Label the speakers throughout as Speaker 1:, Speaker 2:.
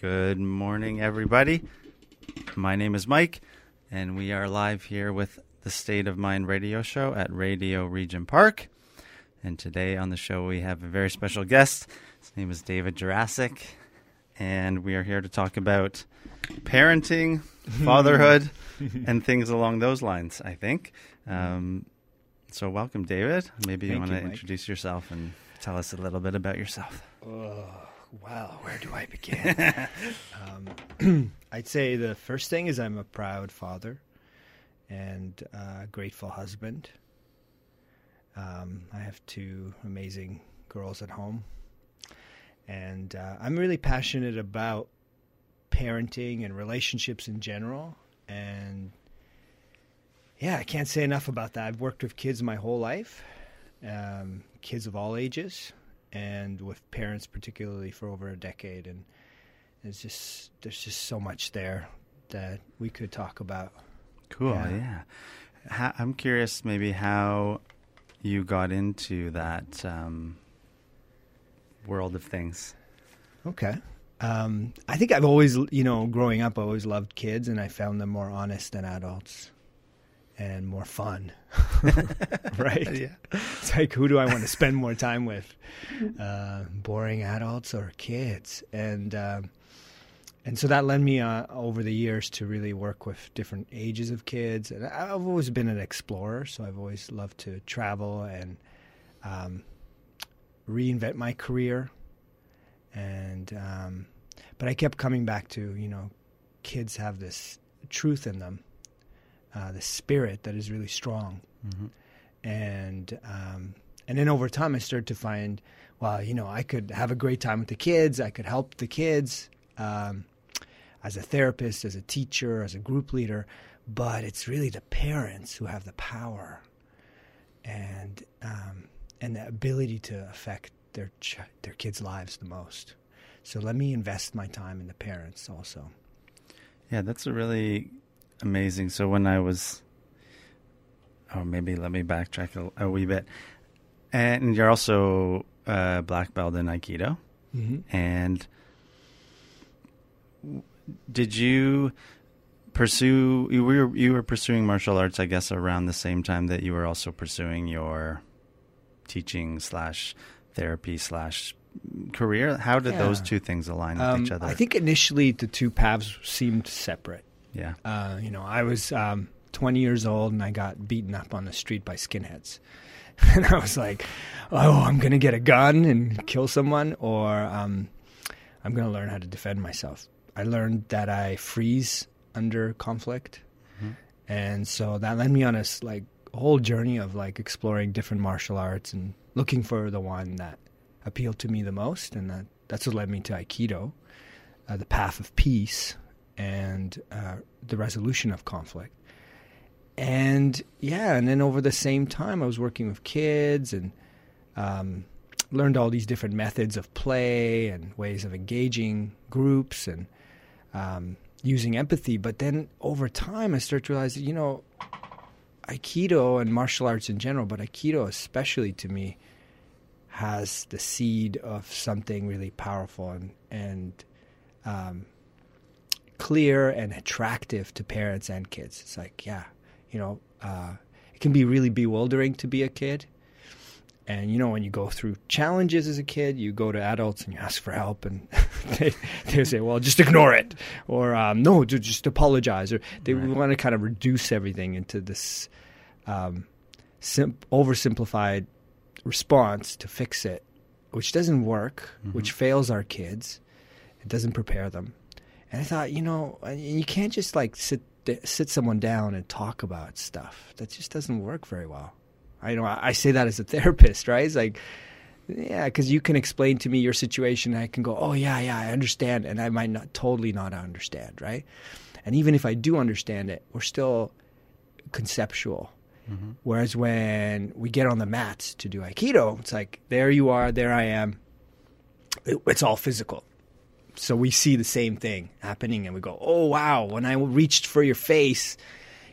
Speaker 1: Good morning, everybody. My name is Mike, and we are live here with the State of Mind radio show at Radio Regent Park. And today on the show, we have a very special guest. His name is David Jurassic, and we are here to talk about parenting, fatherhood, and things along those lines, I think. Um, so, welcome, David. Maybe you
Speaker 2: Thank
Speaker 1: want
Speaker 2: you,
Speaker 1: to
Speaker 2: Mike.
Speaker 1: introduce yourself and tell us a little bit about yourself.
Speaker 2: Oh, wow. Where do I begin? um, I'd say the first thing is I'm a proud father and a grateful husband. Um, I have two amazing girls at home. And uh, I'm really passionate about parenting and relationships in general. And yeah, I can't say enough about that. I've worked with kids my whole life, um, kids of all ages, and with parents particularly for over a decade. And it's just there's just so much there that we could talk about.
Speaker 1: Cool.
Speaker 2: Yeah.
Speaker 1: Yeah. How, I'm curious, maybe how you got into that um, world of things.
Speaker 2: Okay. Um, I think I've always, you know, growing up, I always loved kids, and I found them more honest than adults and more fun. right?
Speaker 1: Yeah.
Speaker 2: It's like, who do I want to spend more time with? Uh, boring adults or kids? And um, and so that led me uh, over the years to really work with different ages of kids. And I've always been an explorer, so I've always loved to travel and um, reinvent my career. And um, but I kept coming back to you know, kids have this truth in them, uh, the spirit that is really strong
Speaker 1: hmm
Speaker 2: and um, and then over time I started to find, well, you know, I could have a great time with the kids. I could help the kids um, as a therapist, as a teacher, as a group leader, but it's really the parents who have the power and um, and the ability to affect their ch- their kids' lives the most. So let me invest my time in the parents also.
Speaker 1: Yeah, that's a really amazing. So when I was, oh, maybe let me backtrack a, a wee bit. And you're also a black belt in Aikido.
Speaker 2: Mm-hmm.
Speaker 1: And did you pursue you were you were pursuing martial arts, I guess, around the same time that you were also pursuing your teaching slash therapy slash career? How did those two things align with
Speaker 2: Um,
Speaker 1: each other?
Speaker 2: I think initially the two paths seemed separate.
Speaker 1: Yeah.
Speaker 2: Uh, you know, I was um, 20 years old and I got beaten up on the street by skinheads. And I was like, oh, I'm going to get a gun and kill someone, or um, I'm going to learn how to defend myself. I learned that I freeze under conflict.
Speaker 1: Mhm.
Speaker 2: And so that led me on a like whole journey of like exploring different martial arts and looking for the one that appealed to me the most. And that, that's what led me to Aikido, uh, the path of peace and uh, the resolution of conflict. And yeah, and then over the same time, I was working with kids and um, learned all these different methods of play and ways of engaging groups and um, using empathy. But then over time, I started to realize you know, Aikido and martial arts in general, but Aikido especially to me, has the seed of something really powerful and, and um, clear and attractive to parents and kids. It's like, yeah, you know, uh, it can be really bewildering to be a kid. And you know, when you go through challenges as a kid, you go to adults and you ask for help, and they, they say, "Well, just ignore it," or um, "No, just apologize," or they
Speaker 1: Right.
Speaker 2: want to kind of reduce everything into this um, sim- oversimplified response to fix it, which doesn't work, which fails our kids. It doesn't prepare them. And I thought, you know, uh, you can't just like sit sit someone down and talk about stuff. That just doesn't work very well. I know I I say that as a therapist, right? It's like, yeah, because you can explain to me your situation, and I can go, oh yeah, yeah, I understand, and I might not totally not understand, right? And even if I do understand it, we're still conceptual.
Speaker 1: Mm-hmm.
Speaker 2: Whereas when we get on the mats to do Aikido, it's like, there you are, there I am. It- it's all physical. So we see the same thing happening and we go, oh, wow, when I reached for your face,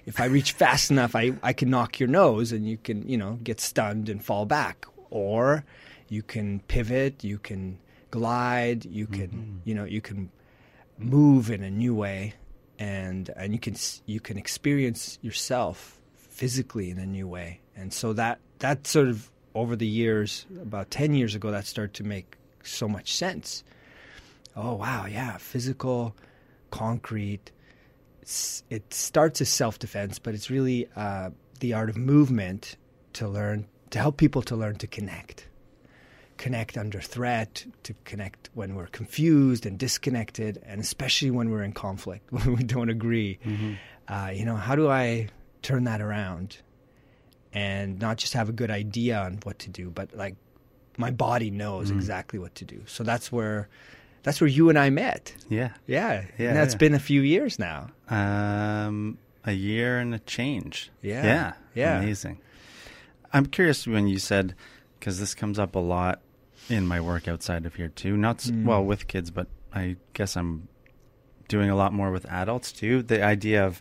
Speaker 2: if I reach fast enough, I, I can knock your nose and you can, you know, get stunned and fall back. Or you can pivot, you can glide, you can, mm-hmm. you know, you can move in a new way, and and you can you can experience yourself physically in a new way, and so that that sort of over the years, about ten years ago, that started to make so much sense. Oh wow, yeah, physical, concrete. it starts as self defense, but it's really uh, the art of movement to learn to help people to learn to connect connect under threat, to connect when we're confused and disconnected, and especially when we're in conflict, when we don't agree. Mm-hmm. Uh, you know, how do I turn that around and not just have a good idea on what to do, but like my body knows mm-hmm. exactly what to do. So that's where that's where you and I met.
Speaker 1: Yeah,
Speaker 2: yeah,
Speaker 1: yeah.
Speaker 2: And that's
Speaker 1: yeah.
Speaker 2: been a few years now.
Speaker 1: Um, a year and a change.
Speaker 2: Yeah,
Speaker 1: yeah,
Speaker 2: yeah.
Speaker 1: Amazing. I'm curious when you said because this comes up a lot in my work outside of here too. Not mm. well with kids, but I guess I'm doing a lot more with adults too. The idea of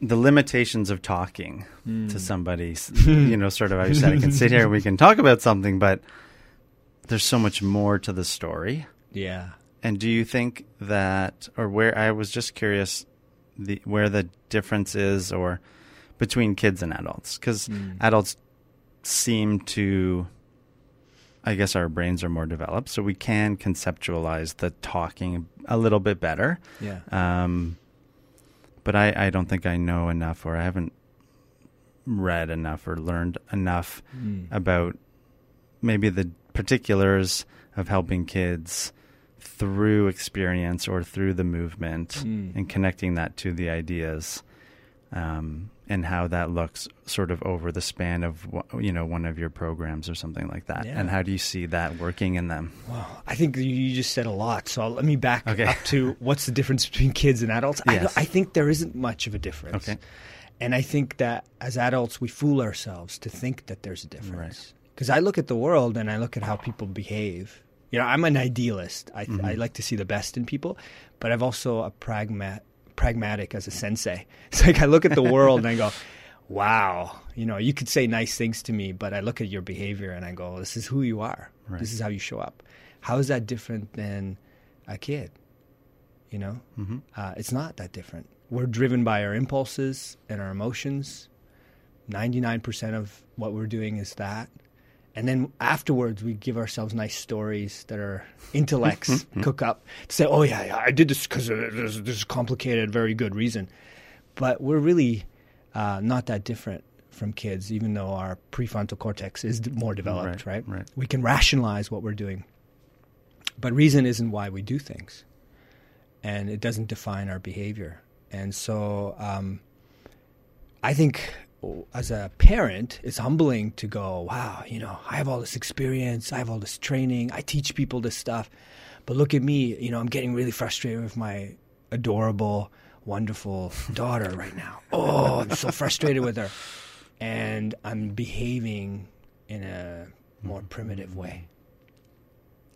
Speaker 1: the limitations of talking mm. to somebody, you know, sort of. I said I can sit here and we can talk about something, but there's so much more to the story.
Speaker 2: Yeah.
Speaker 1: And do you think that, or where I was just curious, the where the difference is, or between kids and adults, because mm. adults seem to I guess our brains are more developed, so we can conceptualize the talking a little bit better.
Speaker 2: Yeah.
Speaker 1: Um, but I, I don't think I know enough, or I haven't read enough or learned enough mm. about maybe the particulars of helping kids through experience or through the movement mm. and connecting that to the ideas. Um, and how that looks sort of over the span of you know one of your programs or something like that yeah. and how do you see that working in them
Speaker 2: well i think you just said a lot so let me back
Speaker 1: okay.
Speaker 2: up to what's the difference between kids and adults
Speaker 1: yes.
Speaker 2: I, I, think there isn't much of a difference
Speaker 1: okay
Speaker 2: and i think that as adults we fool ourselves to think that there's a difference because i look at the world and i look at how people behave you know i'm an idealist I, mm-hmm. I like to see the best in people but i've also a pragmat pragmatic as a sensei. It's like I look at the world and I go, wow, you know, you could say nice things to me, but I look at your behavior and I go, this is who you are.
Speaker 1: Right.
Speaker 2: This is how you show up. How is that different than a kid? You know,
Speaker 1: mm-hmm.
Speaker 2: uh, it's not that different. We're driven by our impulses and our emotions. 99% of what we're doing is that and then afterwards we give ourselves nice stories that our intellects cook up to say, "Oh yeah, yeah I did this because there's this complicated, very good reason." But we're really uh, not that different from kids, even though our prefrontal cortex is more developed.
Speaker 1: Right,
Speaker 2: right?
Speaker 1: right.
Speaker 2: We can rationalize what we're doing, but reason isn't why we do things, and it doesn't define our behavior. And so, um, I think as a parent, it's humbling to go, wow, you know, I have all this experience, I have all this training, I teach people this stuff. But look at me, you know, I'm getting really frustrated with my adorable, wonderful daughter right now. Oh, I'm so frustrated with her. And I'm behaving in a more primitive way.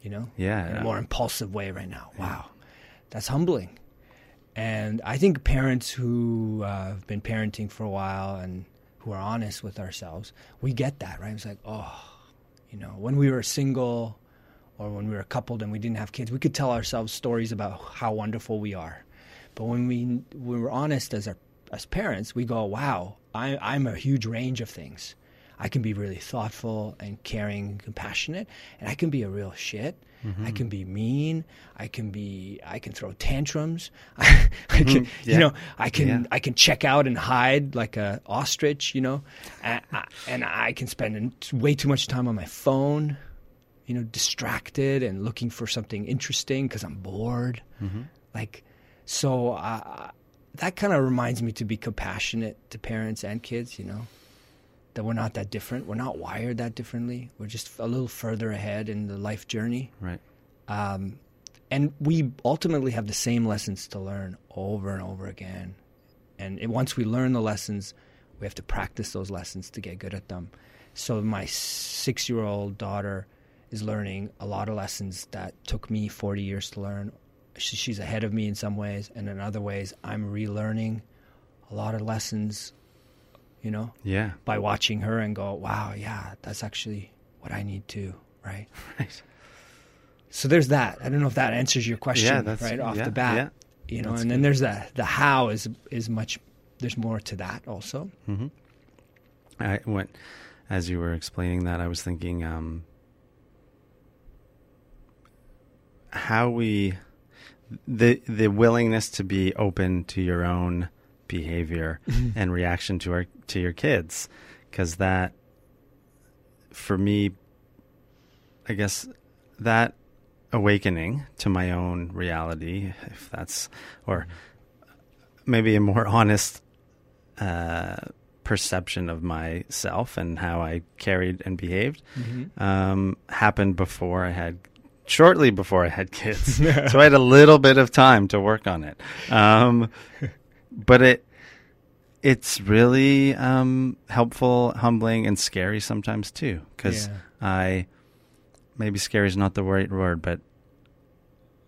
Speaker 2: You know?
Speaker 1: Yeah.
Speaker 2: In a more impulsive way right now. Wow. That's humbling. And I think parents who uh, have been parenting for a while and who are honest with ourselves, we get that, right? It's like, oh, you know, when we were single or when we were coupled and we didn't have kids, we could tell ourselves stories about how wonderful we are. But when we when we're honest as our as parents, we go, wow, I, I'm a huge range of things. I can be really thoughtful and caring and compassionate, and I can be a real shit. Mm-hmm. I can be mean. I can be. I can throw tantrums. I, I can, mm-hmm. yeah. you know, I can.
Speaker 1: Yeah.
Speaker 2: I can check out and hide like a ostrich. You know, and, and I can spend way too much time on my phone. You know, distracted and looking for something interesting because I'm bored.
Speaker 1: Mm-hmm.
Speaker 2: Like, so uh, that kind of reminds me to be compassionate to parents and kids. You know that we're not that different. We're not wired that differently. We're just a little further ahead in the life journey.
Speaker 1: Right.
Speaker 2: Um, and we ultimately have the same lessons to learn over and over again. And it, once we learn the lessons, we have to practice those lessons to get good at them. So my six year old daughter is learning a lot of lessons that took me 40 years to learn. She's ahead of me in some ways, and in other ways, I'm relearning a lot of lessons you know?
Speaker 1: Yeah.
Speaker 2: By watching her and go, wow, yeah, that's actually what I need to, right?
Speaker 1: Right.
Speaker 2: So there's that. I don't know if that answers your question
Speaker 1: Yeah, that's-
Speaker 2: right off
Speaker 1: yeah,
Speaker 2: the bat.
Speaker 1: yeah.
Speaker 2: You know,
Speaker 1: That's
Speaker 2: and then there's the the how is is much. There's more to that also.
Speaker 1: hmm I went as you were explaining that. I was thinking um, how we the the willingness to be open to your own behavior and reaction to our to your kids, because that for me, I guess that awakening to my own reality, if that's or maybe a more honest uh, perception of myself and how I carried and behaved um, happened before I had, shortly before I had kids. so I had a little bit of time to work on it. Um, but it, it's really um, helpful, humbling, and scary sometimes too. Because
Speaker 2: Yeah.
Speaker 1: I, maybe scary is not the right word, but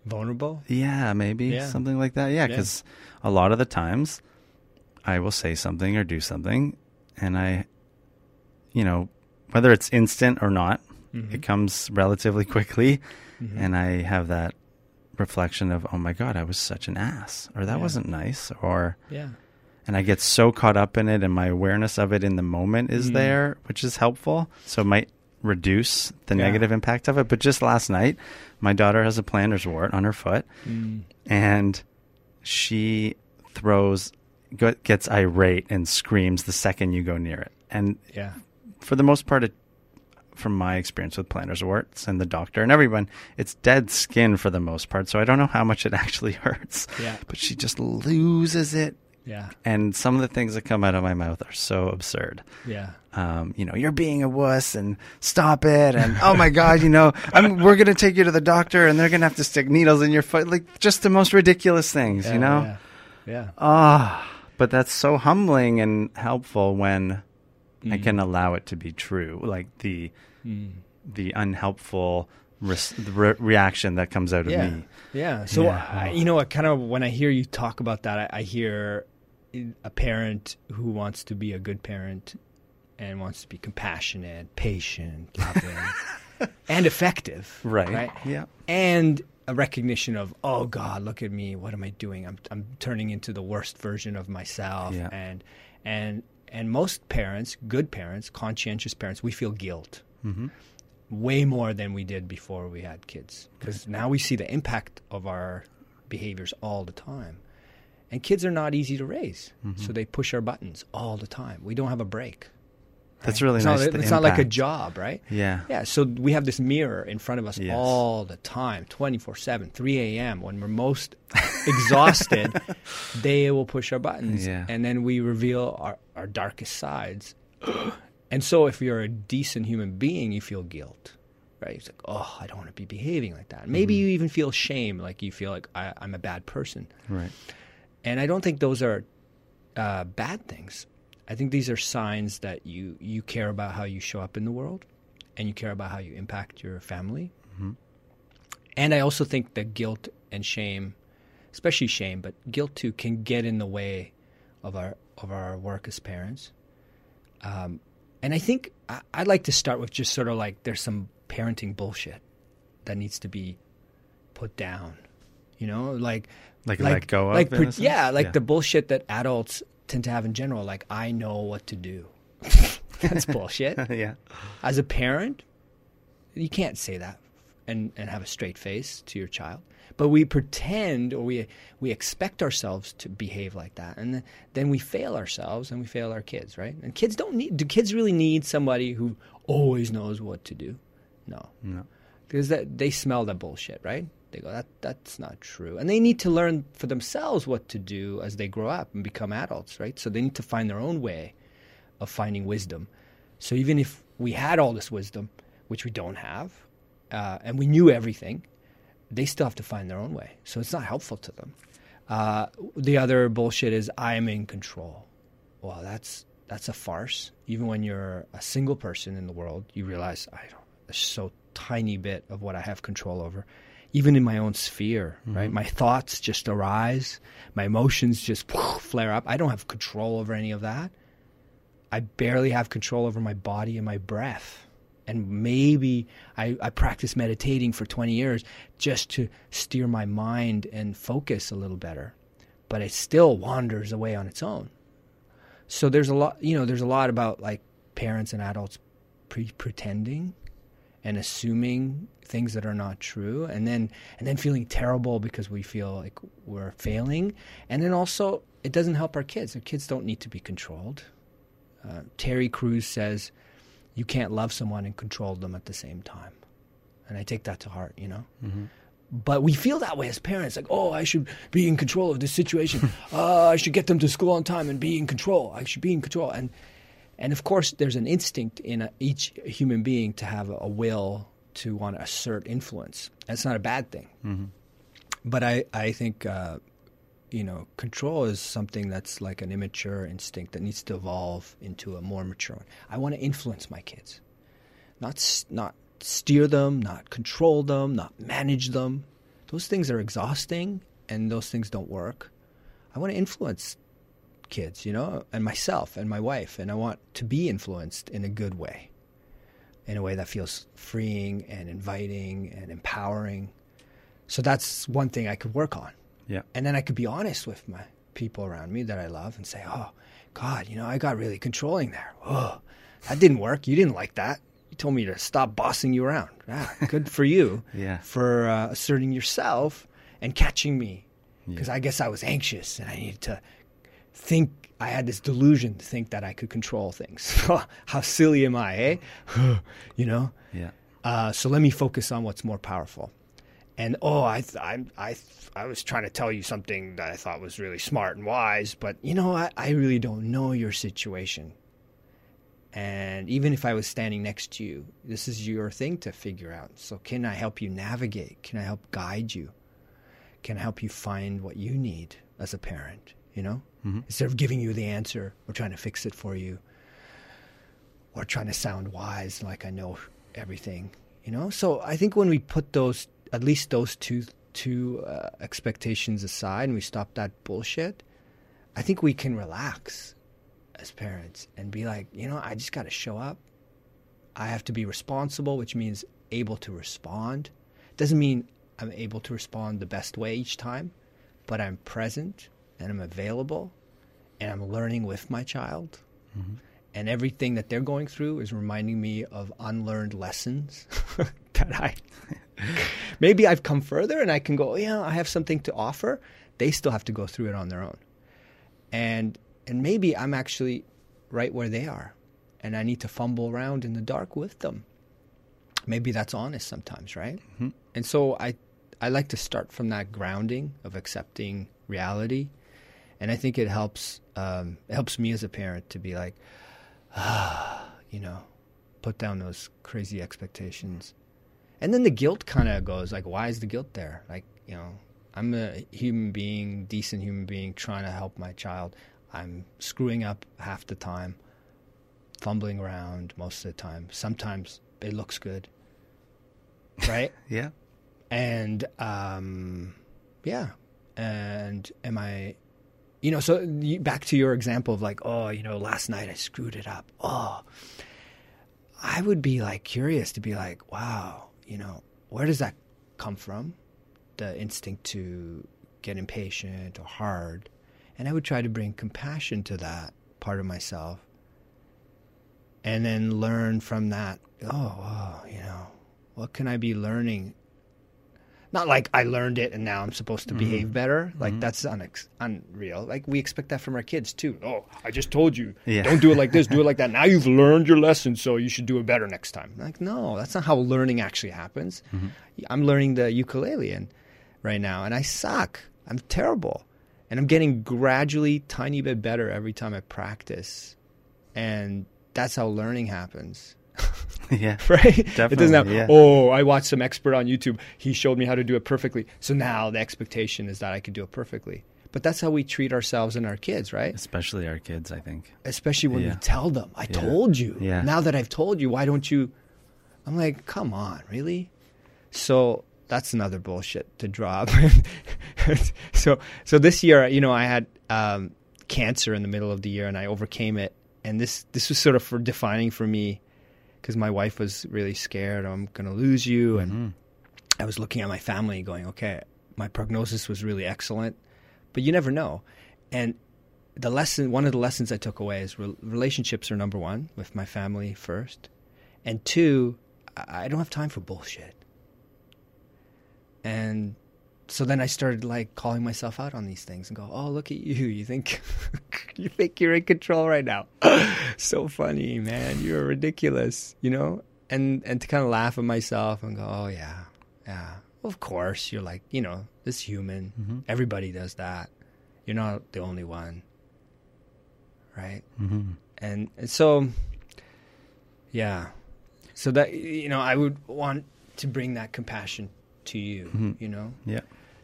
Speaker 2: Vulnerable.
Speaker 1: yeah, maybe
Speaker 2: Yeah.
Speaker 1: something like that. Yeah,
Speaker 2: Yeah.
Speaker 1: because a lot of the times I will say something or do something, and I, you know, whether it's instant or not,
Speaker 2: Mhm.
Speaker 1: it comes relatively quickly,
Speaker 2: Mhm.
Speaker 1: and I have that reflection of, oh my god, I was such an ass, or that
Speaker 2: Yeah.
Speaker 1: wasn't nice, or
Speaker 2: yeah.
Speaker 1: and I get so caught up in it, and my awareness of it in the moment is
Speaker 2: Mm.
Speaker 1: there, which is helpful. So it might reduce the
Speaker 2: Yeah.
Speaker 1: negative impact of it. But just last night, my daughter has a plantar's wart on her foot,
Speaker 2: Mm.
Speaker 1: and she throws gets irate and screams the second you go near it and
Speaker 2: Yeah.
Speaker 1: for the most part it, from my experience with plantar's warts and the doctor and everyone it's dead skin for the most part so i don't know how much it actually hurts
Speaker 2: Yeah.
Speaker 1: but she just loses it
Speaker 2: Yeah.
Speaker 1: and some of the things that come out of my mouth are so absurd
Speaker 2: Yeah.
Speaker 1: um, you know, you're being a wuss and stop it. And oh my God, you know, I'm, we're going to take you to the doctor and they're going to have to stick needles in your foot. Like just the most ridiculous things,
Speaker 2: Yeah,
Speaker 1: you know?
Speaker 2: Yeah. Yeah.
Speaker 1: Ah, but that's so humbling and helpful when I
Speaker 2: Mm.
Speaker 1: can allow it to be true. Like the,
Speaker 2: Mm.
Speaker 1: the unhelpful the re- reaction that comes out of
Speaker 2: Yeah.
Speaker 1: me.
Speaker 2: Yeah. So
Speaker 1: Yeah.
Speaker 2: I, you know, what? kind of when I hear you talk about that, I, I hear a parent who wants to be a good parent and wants to be compassionate, patient, loving, and effective.
Speaker 1: Right.
Speaker 2: Right.
Speaker 1: Yeah.
Speaker 2: And a recognition of, oh God, look at me. What am I doing? I'm I'm turning into the worst version of myself.
Speaker 1: Yeah.
Speaker 2: And and and most parents, good parents, conscientious parents, we feel guilt
Speaker 1: hmm
Speaker 2: way more than we did before we had kids because now we see the impact of our behaviors all the time and kids are not easy to raise
Speaker 1: Mm-hmm.
Speaker 2: so they push our buttons all the time we don't have a break
Speaker 1: That's really
Speaker 2: it's
Speaker 1: nice.
Speaker 2: not, it's not like a job right
Speaker 1: Yeah.
Speaker 2: yeah so we have this mirror in front of us
Speaker 1: Yes.
Speaker 2: all the time 24-7 3 a.m when we're most exhausted they will push our buttons
Speaker 1: Yeah.
Speaker 2: and then we reveal our, our darkest sides and so if you're a decent human being you feel guilt right it's like oh i don't want to be behaving like that maybe
Speaker 1: Mm-hmm.
Speaker 2: you even feel shame like you feel like I, i'm a bad person
Speaker 1: Right.
Speaker 2: and I don't think those are uh, bad things. I think these are signs that you you care about how you show up in the world, and you care about how you impact your family.
Speaker 1: Mhm.
Speaker 2: And I also think that guilt and shame, especially shame, but guilt too, can get in the way of our of our work as parents. Um, and I think I, I'd like to start with just sort of like there's some parenting bullshit that needs to be put down. You know, like
Speaker 1: Like, let go of.
Speaker 2: like pre- yeah, like the bullshit that adults tend to have in general. Like I know what to do. That's bullshit.
Speaker 1: yeah.
Speaker 2: As a parent, you can't say that and and have a straight face to your child. But we pretend or we we expect ourselves to behave like that, and then, we fail ourselves and we fail our kids, right? And kids don't need. Do kids really need somebody who always knows what to do? No
Speaker 1: No.
Speaker 2: because that they smell the bullshit, right? They go, that that's not true, and they need to learn for themselves what to do as they grow up and become adults, right? So they need to find their own way of finding wisdom. So even if we had all this wisdom, which we don't have, uh, and we knew everything, they still have to find their own way. So it's not helpful to them. Uh, the other bullshit is I am in control. Well, that's that's a farce. Even when you're a single person in the world, you realize I don't. There's so tiny bit of what I have control over. Even in my own sphere, right? My thoughts just arise. My emotions just flare up. I don't have control over any of that. I barely have control over my body and my breath. And maybe I, I practice meditating for 20 years just to steer my mind and focus a little better. But it still wanders away on its own. So there's a lot, you know, there's a lot about like parents and adults pre- pretending and assuming things that are not true and then and then feeling terrible because we feel like we're failing and then also it doesn't help our kids our kids don't need to be controlled uh, terry crews says you can't love someone and control them at the same time. And i take that to heart you know?
Speaker 1: Mm-hmm.
Speaker 2: but we feel that way as parents like oh i should be in control of this situation. Uh, i should get them to school on time and be in control. I should be in control. And and of course there's an instinct in a, each human being to have a, a will to want to assert influence. That's not a bad thing.
Speaker 1: Mm-hmm.
Speaker 2: but i i think uh, you know control is something that's like an immature instinct that needs to evolve into a more mature one. I want to influence my kids. Not not steer them not control them not manage them. Those things are exhausting and those things don't work. I want to influence kids you know and myself and my wife and i want to be influenced in a good way. In a way that feels freeing and inviting and empowering. So that's one thing i could work on
Speaker 1: Yeah.
Speaker 2: and then I could be honest with my people around me that I love and say, "Oh, God, you know, I got really controlling there. Oh, that didn't work. You didn't like that. You told me to stop bossing you around. Ah, good for you
Speaker 1: Yeah.
Speaker 2: for uh, asserting yourself and catching me, because I guess I was anxious and I needed to think. I had this delusion to think that I could control things. How silly am I, eh? you know.
Speaker 1: Yeah.
Speaker 2: Uh, so let me focus on what's more powerful. And oh, I, I, I, I was trying to tell you something that I thought was really smart and wise, but you know, I, I really don't know your situation. And even if I was standing next to you, this is your thing to figure out. So can I help you navigate? Can I help guide you? Can I help you find what you need as a parent? You know,
Speaker 1: Mhm.
Speaker 2: instead of giving you the answer or trying to fix it for you, or trying to sound wise like I know everything, you know. So I think when we put those, at least those two two uh, expectations aside, and we stop that bullshit, I think we can relax as parents and be like, you know, I just got to show up. I have to be responsible, which means able to respond. Doesn't mean I'm able to respond the best way each time, but I'm present and I'm available and I'm learning with my child and everything that they're going through is reminding me of unlearned lessons that I maybe I've come further and I can go, yeah, I have something to offer. They still have to go through it on their own. And and maybe I'm actually right where they are and I need to fumble around in the dark with them. Maybe that's honest sometimes, right?
Speaker 1: Mhm.
Speaker 2: And so I I like to start from that grounding of accepting reality. And I think it helps um, it helps me as a parent to be like, ah, you know, put down those crazy expectations. And then the guilt kind of goes like, why is the guilt there? Like, you know, I'm a human being, decent human being, trying to help my child. I'm screwing up half the time, fumbling around most of the time. Sometimes it looks good, right?
Speaker 1: Yeah.
Speaker 2: and um, yeah, and am I, you know, so back to your example of like, oh, you know, last night I screwed it up. Oh, I would be like curious to be like, wow, you know, where does that come from? The instinct to get impatient or hard, and I would try to bring compassion to that part of myself, and then learn from that. Oh, wow, you know, what can I be learning not like I learned it and now I'm supposed to behave mm-hmm. better. Like mm-hmm. that's unex- unreal. Like we expect that from our kids too. Oh, I just told you,
Speaker 1: Yeah.
Speaker 2: don't do it like this, do it like that. Now you've learned your lesson, so you should do it better next time. Like no, that's not how learning actually happens. Mm-hmm. I'm learning the ukulele and right now, and I suck. I'm terrible, and I'm getting gradually tiny bit better every time I practice, and that's how learning happens
Speaker 1: yeah.
Speaker 2: right? Definitely, It doesn't have,
Speaker 1: yeah.
Speaker 2: oh, I watched some expert on YouTube. He showed me how to do it perfectly. So now the expectation is that I could do it perfectly. But that's how we treat ourselves and our kids, right?
Speaker 1: Especially our kids, I think.
Speaker 2: Especially when
Speaker 1: Yeah.
Speaker 2: we tell them, I
Speaker 1: Yeah.
Speaker 2: told you.
Speaker 1: Yeah.
Speaker 2: Now that I've told you, why don't you? I'm like, come on, really? So that's another bullshit to drop. so, so this year, you know, I had um, cancer in the middle of the year and I overcame it. And this, this was sort of for defining for me because my wife was really scared. I'm going to lose you, and
Speaker 1: Mhm.
Speaker 2: I was looking at my family, going, okay, my prognosis was really excellent, but you never know. And the lesson, one of the lessons I took away is re- relationships are number one with my family first, and two, I don't have time for bullshit. And so then I started like calling myself out on these things and go, "Oh, look at you! You think you think you're in control right now? so funny, man! You're ridiculous, you know." And and to kind of laugh at myself and go, "Oh yeah, yeah. Of course, you're like you know this human.
Speaker 1: Mhm.
Speaker 2: Everybody does that. You're not the only one, right?"
Speaker 1: Mm-hmm.
Speaker 2: and, and so yeah so that you know i would want to bring that compassion to you
Speaker 1: Mhm.
Speaker 2: you know
Speaker 1: Yeah.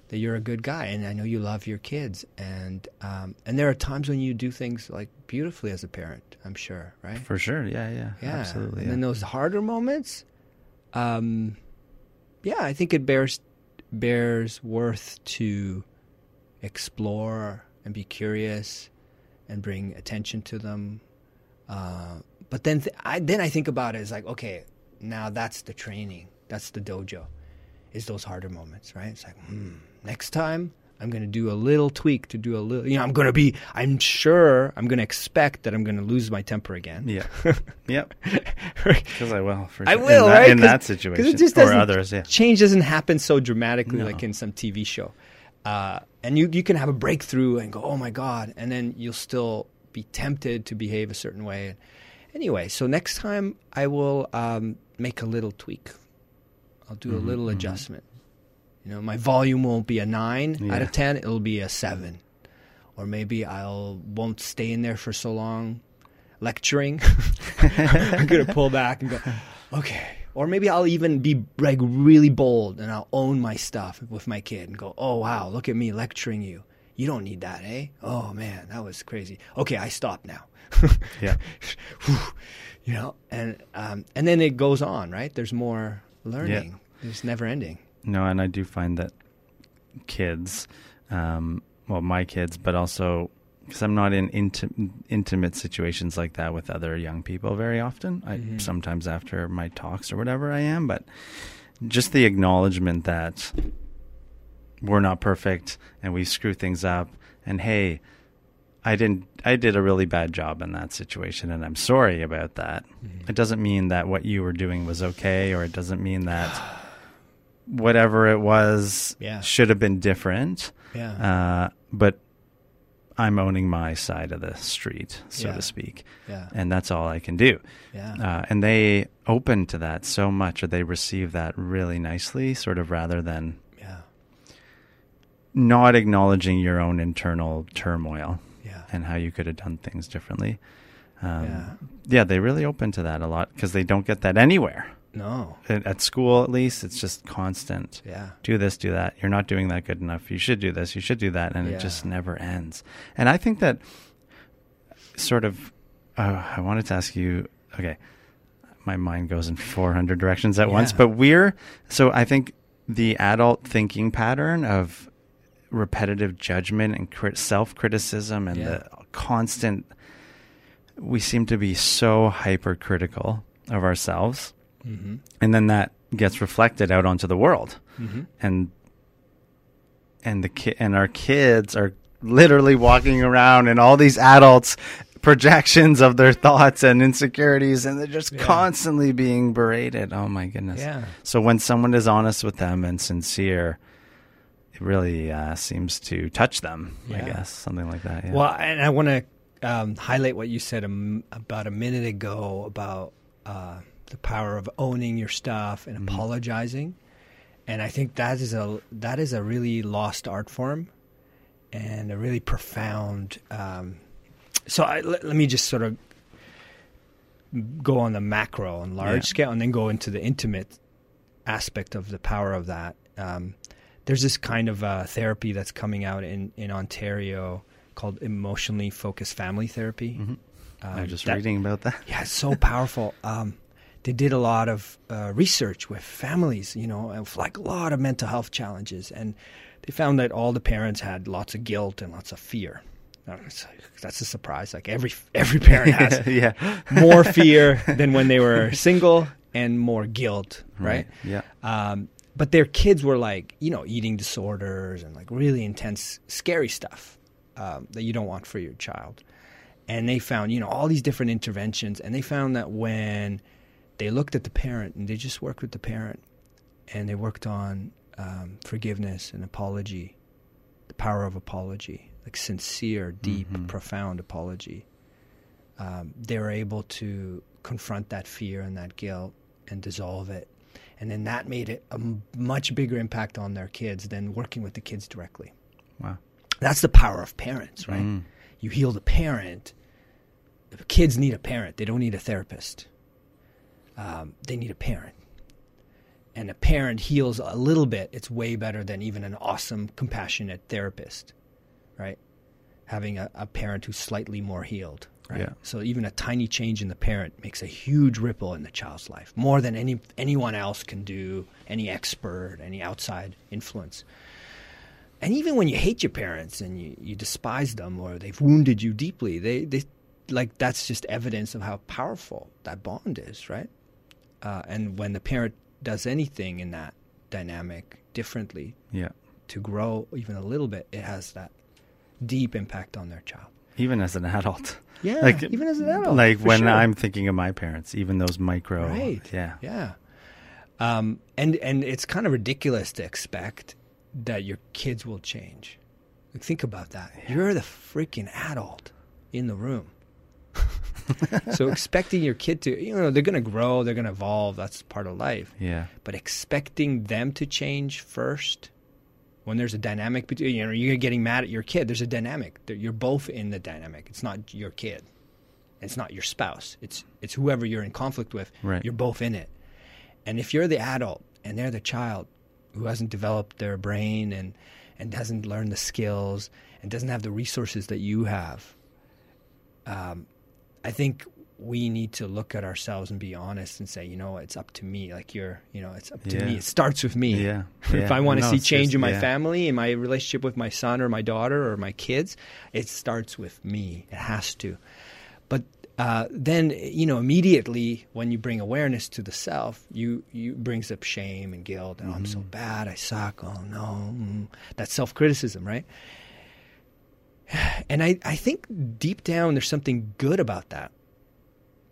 Speaker 2: That you're a good guy and i know you love your kids and um, and there are times when you do things like beautifully as a parent i'm sure right
Speaker 1: For sure. Yeah. Yeah.
Speaker 2: yeah
Speaker 1: Absolutely.
Speaker 2: and
Speaker 1: yeah.
Speaker 2: then those harder moments um yeah i think it bears bears worth to explore and be curious and bring attention to them uh, but then th- I, then I think about it as like okay now that's the training that's the dojo is those harder moments right it's like hmm, next time I'm going to do a little tweak to do a little you know I'm going to be I'm sure I'm going to expect that I'm going to lose my temper again
Speaker 1: Yeah. yep. Because I will. For sure.
Speaker 2: I will,
Speaker 1: in that,
Speaker 2: right?
Speaker 1: in that situation,
Speaker 2: it just
Speaker 1: or others. Yeah.
Speaker 2: change doesn't happen so dramatically
Speaker 1: No.
Speaker 2: like in some TV show. Uh, and you you can have a breakthrough and go, oh my god, and then you'll still be tempted to behave a certain way. Anyway, so next time I will um, make a little tweak. I'll do a
Speaker 1: Mhm,
Speaker 2: little
Speaker 1: mhm.
Speaker 2: adjustment. You know, my volume won't be a nine out of ten; it'll be a seven, or maybe I'll won't stay in there for so long lecturing. I'm gonna pull back and go, okay. Or maybe I'll even be like really bold and I'll own my stuff with my kid and go, oh wow, look at me lecturing you. You don't need that, eh? Oh man, that was crazy. Okay, I stop now.
Speaker 1: Yeah.
Speaker 2: You know, and um, and then it goes on, right? There's more learning. It's never ending.
Speaker 1: No, and I do find that kids, um, well, my kids, but also because I'm not in inti- intimate situations like that with other young people very often. I
Speaker 2: Mhm.
Speaker 1: sometimes after my talks or whatever I am, but just the acknowledgement that we're not perfect and we screw things up, and hey. I didn't. I did a really bad job in that situation, and I'm sorry about that. It doesn't mean that what you were doing was okay, or it doesn't mean that whatever it was
Speaker 2: Yeah.
Speaker 1: should have been different.
Speaker 2: Yeah.
Speaker 1: Uh, but I'm owning my side of the street, so
Speaker 2: Yeah.
Speaker 1: to speak,
Speaker 2: yeah.
Speaker 1: and that's all I can do.
Speaker 2: Yeah.
Speaker 1: Uh, and they open to that so much, or they receive that really nicely, sort of rather than
Speaker 2: yeah.
Speaker 1: not acknowledging your own internal turmoil
Speaker 2: Yeah.
Speaker 1: and how you could have done things differently. Um,
Speaker 2: Yeah.
Speaker 1: yeah, they really open to that a lot because they don't get that anywhere.
Speaker 2: No.
Speaker 1: At, at school, at least, it's just constant.
Speaker 2: Yeah.
Speaker 1: Do this, do that. You're not doing that good enough. You should do this. You should do that, and it just never ends. And I think that sort of. Uh, I wanted to ask you. Okay, my mind goes in 400 directions at once, but we're so. I think the adult thinking pattern of repetitive judgment and crit- self criticism and
Speaker 2: Yeah.
Speaker 1: the constant. We seem to be so hypercritical of ourselves
Speaker 2: Mm-hmm.
Speaker 1: and then that gets reflected out onto the world
Speaker 2: Mm-hmm.
Speaker 1: and and the ki- and our kids are literally walking around and all these adults projections of their thoughts and insecurities and they're just
Speaker 2: Yeah.
Speaker 1: constantly being berated oh my goodness
Speaker 2: Yeah.
Speaker 1: so when someone is honest with them and sincere it really uh, seems to touch them i guess something like that yeah.
Speaker 2: Well, and I want to um, highlight what you said a m about a minute ago about uh, the power of owning your stuff and
Speaker 1: Mhm.
Speaker 2: apologizing, and I think that is a that is a really lost art form, and a really profound. Um, so I, let, let me just sort of go on the macro and large
Speaker 1: Yeah.
Speaker 2: scale, and then go into the intimate aspect of the power of that. Um, there's this kind of uh, therapy that's coming out in, in Ontario called emotionally focused family therapy.
Speaker 1: Mhm.
Speaker 2: Um,
Speaker 1: i'm just
Speaker 2: that-
Speaker 1: reading about that
Speaker 2: Yeah, it's so powerful. Um, they did a lot of uh, research with families, you know, of like a lot of mental health challenges, and they found that all the parents had lots of guilt and lots of fear. That's a surprise. Like every every parent has
Speaker 1: yeah.
Speaker 2: more fear than when they were single and more guilt, right?
Speaker 1: Yeah.
Speaker 2: Um, but their kids were like, you know, eating disorders and like really intense, scary stuff um, that you don't want for your child. And they found, you know, all these different interventions, and they found that when they looked at the parent and they just worked with the parent, and they worked on um, forgiveness and apology, the power of apology, like sincere, deep,
Speaker 1: Mhm.
Speaker 2: profound apology. Um, they were able to confront that fear and that guilt and dissolve it. And then that made it a m- much bigger impact on their kids than working with the kids directly.
Speaker 1: Wow.
Speaker 2: That's the power of parents, right?
Speaker 1: Mm.
Speaker 2: You heal the parent. The kids need a parent. They don't need a therapist. Um, they need a parent. And a parent heals a little bit. It's way better than even an awesome, compassionate therapist, right? Having a, a parent who's slightly more healed. Right?
Speaker 1: Yeah.
Speaker 2: So even a tiny change in the parent makes a huge ripple in the child's life, more than any anyone else can do, any expert, any outside influence. And even when you hate your parents and you, you despise them or they've wounded you deeply, they, they like that's just evidence of how powerful that bond is, right? Uh, and when the parent does anything in that dynamic differently
Speaker 1: Yeah.
Speaker 2: to grow even a little bit, it has that deep impact on their child.
Speaker 1: Even as an adult.
Speaker 2: Yeah,
Speaker 1: Like,
Speaker 2: even as an adult.
Speaker 1: Like when
Speaker 2: sure.
Speaker 1: I'm thinking of my parents, even those micro.
Speaker 2: Right.
Speaker 1: Yeah.
Speaker 2: Yeah. Um, and and it's kind of ridiculous to expect that your kids will change. Like, think about that. You're the freaking adult in the room. so expecting your kid to, you know, they're going to grow, they're going to evolve. That's part of life.
Speaker 1: Yeah.
Speaker 2: But expecting them to change first, when there's a dynamic between, you know, you're getting mad at your kid. There's a dynamic. You're both in the dynamic. It's not your kid. It's not your spouse. It's it's whoever you're in conflict with.
Speaker 1: Right.
Speaker 2: You're both in it. And if you're the adult and they're the child who hasn't developed their brain and and doesn't learn the skills and doesn't have the resources that you have, um, I think we need to look at ourselves and be honest and say, you know, it's up to me. Like you're, you know, it's up to
Speaker 1: Yeah.
Speaker 2: me. It starts with me.
Speaker 1: Yeah.
Speaker 2: if
Speaker 1: Yeah.
Speaker 2: I want to
Speaker 1: No,
Speaker 2: see change
Speaker 1: just-
Speaker 2: in my
Speaker 1: yeah.
Speaker 2: family, in my relationship with my son or my daughter or my kids, it starts with me. It has to. But uh, then, you know, immediately when you bring awareness to the self, you you brings up shame and guilt. And oh, I'm so
Speaker 1: Mm-hmm.
Speaker 2: bad. I suck. Oh no, mm. that self criticism, right? And I, I think deep down there's something good about that.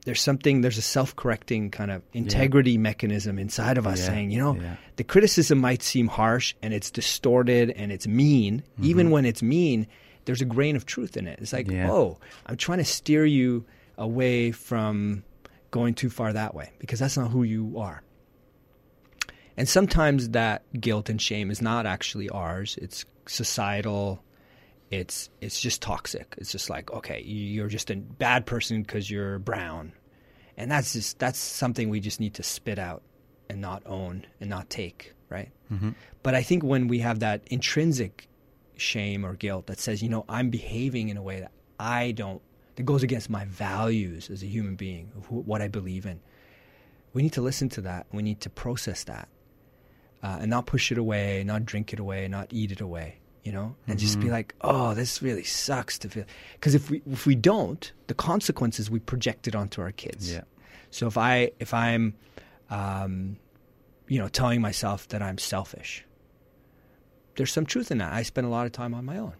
Speaker 2: There's something, there's a self correcting kind of integrity mechanism inside of us
Speaker 1: Yeah,
Speaker 2: saying, you know,
Speaker 1: yeah.
Speaker 2: the criticism might seem harsh and it's distorted and it's mean. Even when it's mean, there's a grain of truth in it. It's like,
Speaker 1: Mm-hmm. Yeah.
Speaker 2: oh, I'm trying to steer you away from going too far that way because that's not who you are. And sometimes that guilt and shame is not actually ours. It's societal. It's it's just toxic. It's just like okay, you're just a bad person because you're brown, and that's just that's something we just need to spit out and not own and not take, right?
Speaker 1: Mm-hmm.
Speaker 2: But I think when we have that intrinsic shame or guilt that says, you know, I'm behaving in a way that I don't, that goes against my values as a human being, of who, what I believe in, we need to listen to that. We need to process that uh, and not push it away, not drink it away, not eat it away, you know, and just be like, oh, this really sucks to feel. Because if we, if we don't, the consequences we project it onto our kids.
Speaker 1: Yeah.
Speaker 2: So if I if I'm, um, you know, telling myself that I'm selfish, there's some truth in that. I spend a lot of time on my own,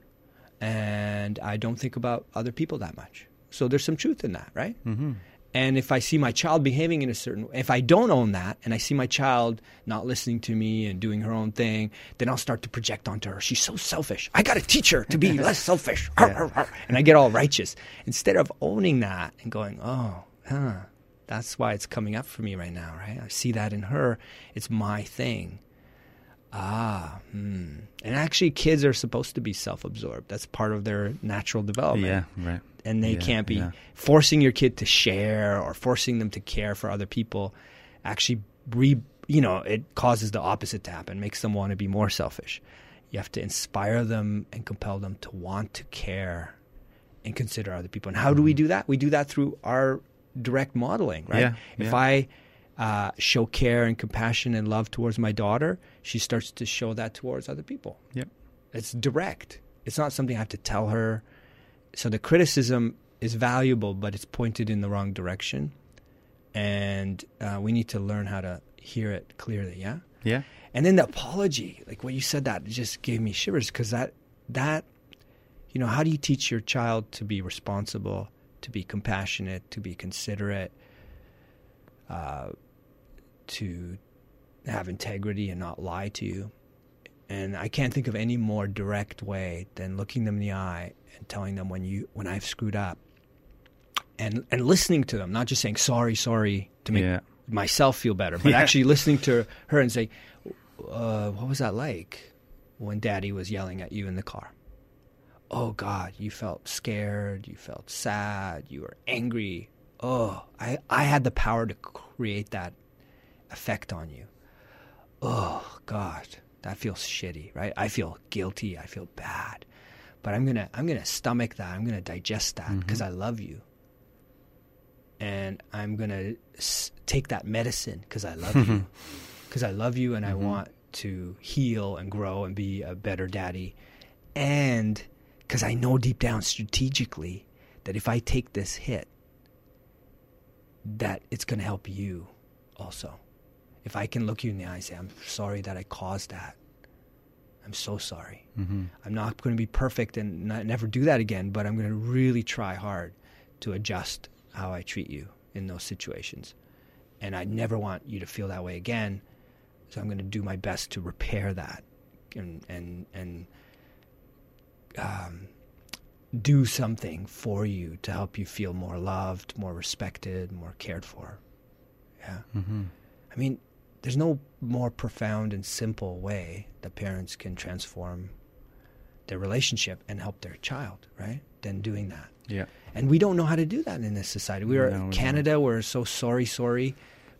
Speaker 2: and I don't think about other people that much. So there's some truth in that, right?
Speaker 1: Mm-hmm.
Speaker 2: And if I see my child behaving in a certain way, if I don't own that and I see my child not listening to me and doing her own thing, then I'll start to project onto her. She's so selfish. I got to teach her to be less selfish. And I get all righteous. Instead of owning that and going, oh, huh, that's why it's coming up for me right now, right? I see that in her. It's my thing. Ah, hmm. And actually, kids are supposed to be self absorbed. That's part of their natural development
Speaker 1: Yeah. Right.
Speaker 2: And they
Speaker 1: Yeah,
Speaker 2: can't be
Speaker 1: yeah.
Speaker 2: forcing your kid to share or forcing them to care for other people actually re you know it causes the opposite to happen makes them want to be more selfish you have to inspire them and compel them to want to care and consider other people and how do we do that we do that through our direct modeling right
Speaker 1: Yeah,
Speaker 2: if i uh, show care and compassion and love towards my daughter she starts to show that towards other people
Speaker 1: Yep.
Speaker 2: it's direct. It's not something I have to tell her. So the criticism is valuable, but it's pointed in the wrong direction, and uh, we need to learn how to hear it clearly. Yeah.
Speaker 1: Yeah.
Speaker 2: And then the apology, like when you said that, just gave me shivers because that that you know how do you teach your child to be responsible, to be compassionate, to be considerate, uh, to have integrity and not lie to you? And I can't think of any more direct way than looking them in the eye and telling them when you when I've screwed up, and and listening to them, not just saying sorry, sorry to make
Speaker 1: Yeah.
Speaker 2: myself feel better, but
Speaker 1: Yeah.
Speaker 2: actually listening to her and say, uh, "What was that like when Daddy was yelling at you in the car?" Oh God, you felt scared, you felt sad, you were angry. Oh, I I had the power to create that effect on you. Oh God, that feels shitty, right? I feel guilty, I feel bad, but I'm gonna I'm gonna stomach that. I'm gonna digest that mm-hmm. because I love you and I'm gonna s- take that medicine because I love you, because I love you, and I mm-hmm. want to heal and grow and be a better daddy, and because I know deep down strategically that if I take this hit, that it's gonna help you also. If I can look you in the eye and say, "I'm sorry that I caused that," I'm so sorry.
Speaker 1: Mm-hmm.
Speaker 2: I'm not going to be perfect and not, never do that again, but I'm going to really try hard to adjust how I treat you in those situations. And I never want you to feel that way again. So I'm going to do my best to repair that and and and um, do something for you to help you feel more loved, more respected, more cared for. Yeah.
Speaker 1: Mm-hmm.
Speaker 2: I mean, there's no more profound and simple way that parents can transform their relationship and help their child, right? Than doing that.
Speaker 1: Yeah.
Speaker 2: And we don't know how to do that in this society. We are
Speaker 1: No,
Speaker 2: Canada. We're so sorry, sorry.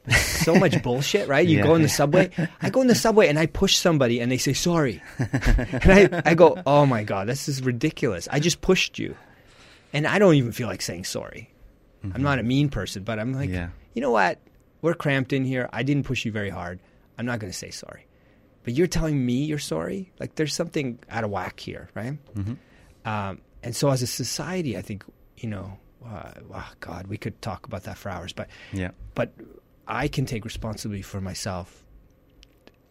Speaker 2: so much bullshit, right? You
Speaker 1: Yeah.
Speaker 2: go in the subway. I go in the subway and I push somebody and they say sorry, and I, I go, oh my god, this is ridiculous. I just pushed you, and I don't even feel like saying sorry. I'm not a mm-hmm. mean person, but I'm like,
Speaker 1: Yeah.
Speaker 2: you know what? We're cramped in here. I didn't push you very hard. I'm not going to say sorry. But you're telling me you're sorry? Like there's something out of whack here, right?
Speaker 1: Mm-hmm.
Speaker 2: Um, and so as a society, I think, you know, uh, oh God, we could talk about that for hours, but,
Speaker 1: Yeah.
Speaker 2: but I can take responsibility for myself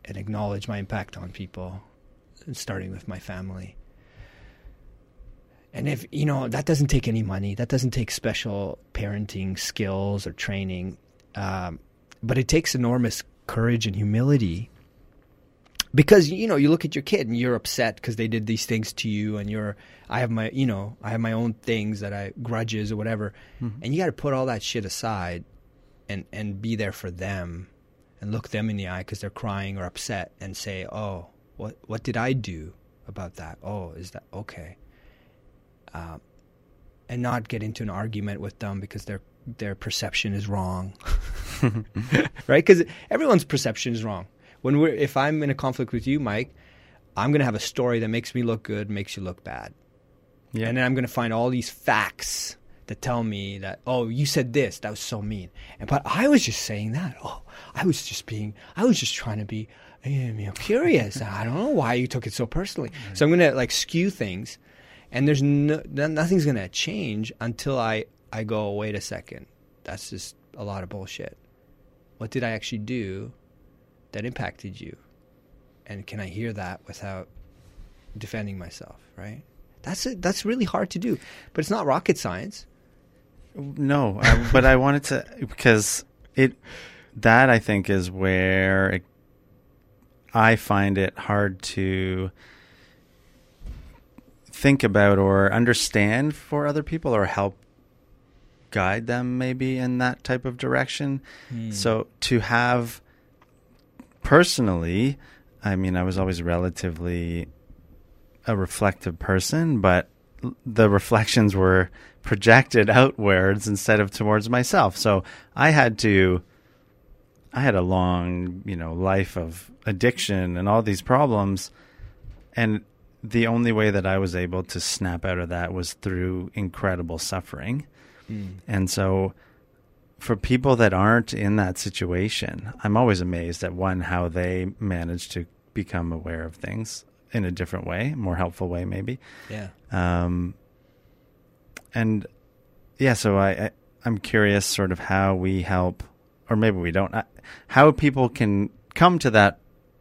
Speaker 2: and acknowledge my impact on people, starting with my family. And if, you know, that doesn't take any money, that doesn't take special parenting skills or training, um, but it takes enormous courage and humility because you know you look at your kid and you're upset because they did these things to you and you're i have my you know i have my own things that i grudges or whatever. And you got to put all that shit aside and and be there for them and look them in the eye because they're crying or upset and say oh what what did i do about that? Oh is that okay. Um, and not get into an argument with them because their their perception is wrong. Right? Because everyone's perception is wrong. When we're if i'm in a conflict with you mike i'm going to have a story that makes me look good makes you look bad.
Speaker 1: Yeah.
Speaker 2: and then i'm going to find all these facts that tell me that oh you said this that was so mean. And but i was just saying that. Oh i was just being i was just trying to be eh, you know, curious. I don't know why you took it so personally. So i'm going to like skew things and there's no nothing's going to change until i i go wait a second. That's just a lot of bullshit. What did i actually do that impacted you? And can i hear that without defending myself? Right? That's that's really hard to do but it's not rocket science.
Speaker 1: No, I, but I wanted to because it that I think is where it, I find it hard to think about or understand for other people or help guide them maybe in that type of direction. Hmm. So to have personally, I mean, I was always relatively a reflective person, but the reflections were projected outwards instead of towards myself. So I had to, I had a long, you know, life of addiction and all these problems. And the only way that I was able to snap out of that was through incredible suffering. And so for people that aren't in that situation, I'm always amazed at one, how they manage to become aware of things in a different way, more helpful way, maybe.
Speaker 2: yeah
Speaker 1: Um, and yeah, so I, I I'm curious, sort of how we help, or maybe we don't, how people can come to that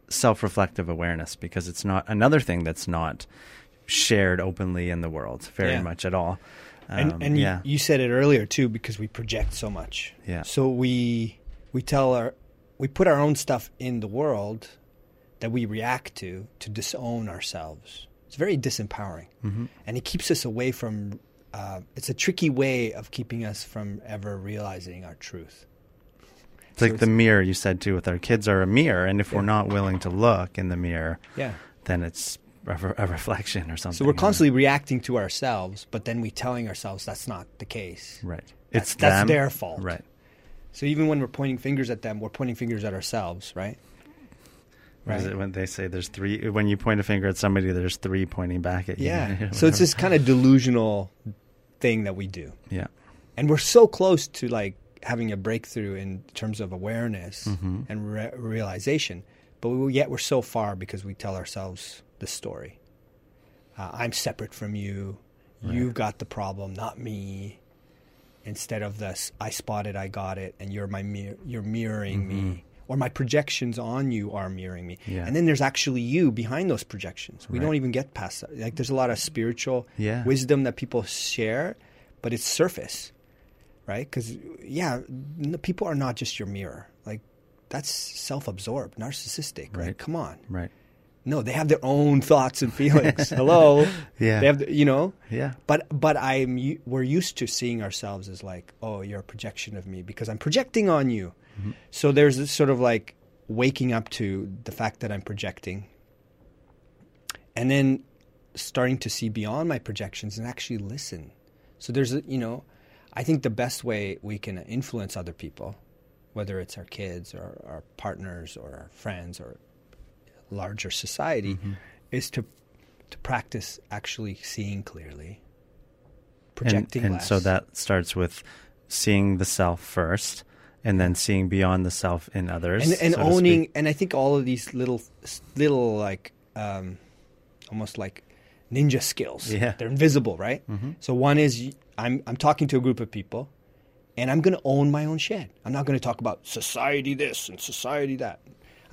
Speaker 1: self-reflective awareness because it's not another thing that's not shared openly in the world very
Speaker 2: Yeah.
Speaker 1: much at all.
Speaker 2: And
Speaker 1: Um,
Speaker 2: and
Speaker 1: yeah,
Speaker 2: you, you said it earlier too because we project so much.
Speaker 1: Yeah.
Speaker 2: So we we tell our we put our own stuff in the world that we react to to disown ourselves. It's very disempowering,
Speaker 1: Mm-hmm.
Speaker 2: and it keeps us away from. Uh, it's a tricky way of keeping us from ever realizing our truth.
Speaker 1: it's like
Speaker 2: so
Speaker 1: the mirror you said too. With our kids are a mirror, and if we're not willing to look in the mirror,
Speaker 2: Yeah.
Speaker 1: then it's a, a reflection or something.
Speaker 2: So we're
Speaker 1: you know?
Speaker 2: constantly reacting to ourselves, but then we telling ourselves that's not the case.
Speaker 1: right.
Speaker 2: That's-
Speaker 1: It's
Speaker 2: that's
Speaker 1: them.
Speaker 2: their fault.
Speaker 1: Right.
Speaker 2: So even when we're pointing fingers at them, we're pointing fingers at ourselves, right?
Speaker 1: Right. It when they say there's three? When you point a finger at somebody, there's three pointing back at you.
Speaker 2: Yeah. so it's this kind of delusional thing that we do.
Speaker 1: Yeah.
Speaker 2: And we're so close to like having a breakthrough in terms of awareness
Speaker 1: Mhm.
Speaker 2: and re- realization, but we, yet we're so far because we tell ourselves the story. Uh, I'm separate from you. You've got the problem, not me. Instead of this, I spotted, I got it, and you're my mir- you're mirroring me, or my projections on you are mirroring me.
Speaker 1: Yeah.
Speaker 2: And then there's actually you behind those projections. We
Speaker 1: Right.
Speaker 2: don't even get past that. Like there's a lot of spiritual
Speaker 1: Yeah.
Speaker 2: wisdom that people share, but it's surface, right? Because yeah, people are not just your mirror. Like that's self-absorbed, narcissistic. Right?
Speaker 1: Right.
Speaker 2: Come on.
Speaker 1: Right.
Speaker 2: No, they have their own thoughts and feelings. Hello.
Speaker 1: Yeah.
Speaker 2: They have, the, you know.
Speaker 1: Yeah.
Speaker 2: But but I'm we're used to seeing ourselves as like, oh, you're a projection of me because I'm projecting on you. Mm-hmm. So there's this sort of like waking up to the fact that I'm projecting, and then starting to see beyond my projections and actually listen. So there's a you know, I think the best way we can influence other people, whether it's our kids or our partners or our friends or larger society, is to to practice actually seeing clearly, projecting
Speaker 1: and, and
Speaker 2: less.
Speaker 1: so that starts with seeing the self first, and then seeing beyond the self in others,
Speaker 2: and, and
Speaker 1: so
Speaker 2: owning and i think all of these little little like um, almost like ninja skills
Speaker 1: Yeah.
Speaker 2: they're invisible right
Speaker 1: Mhm.
Speaker 2: so one is i'm i'm talking to a group of people and i'm going to own my own shit i'm not going to talk about society this and society that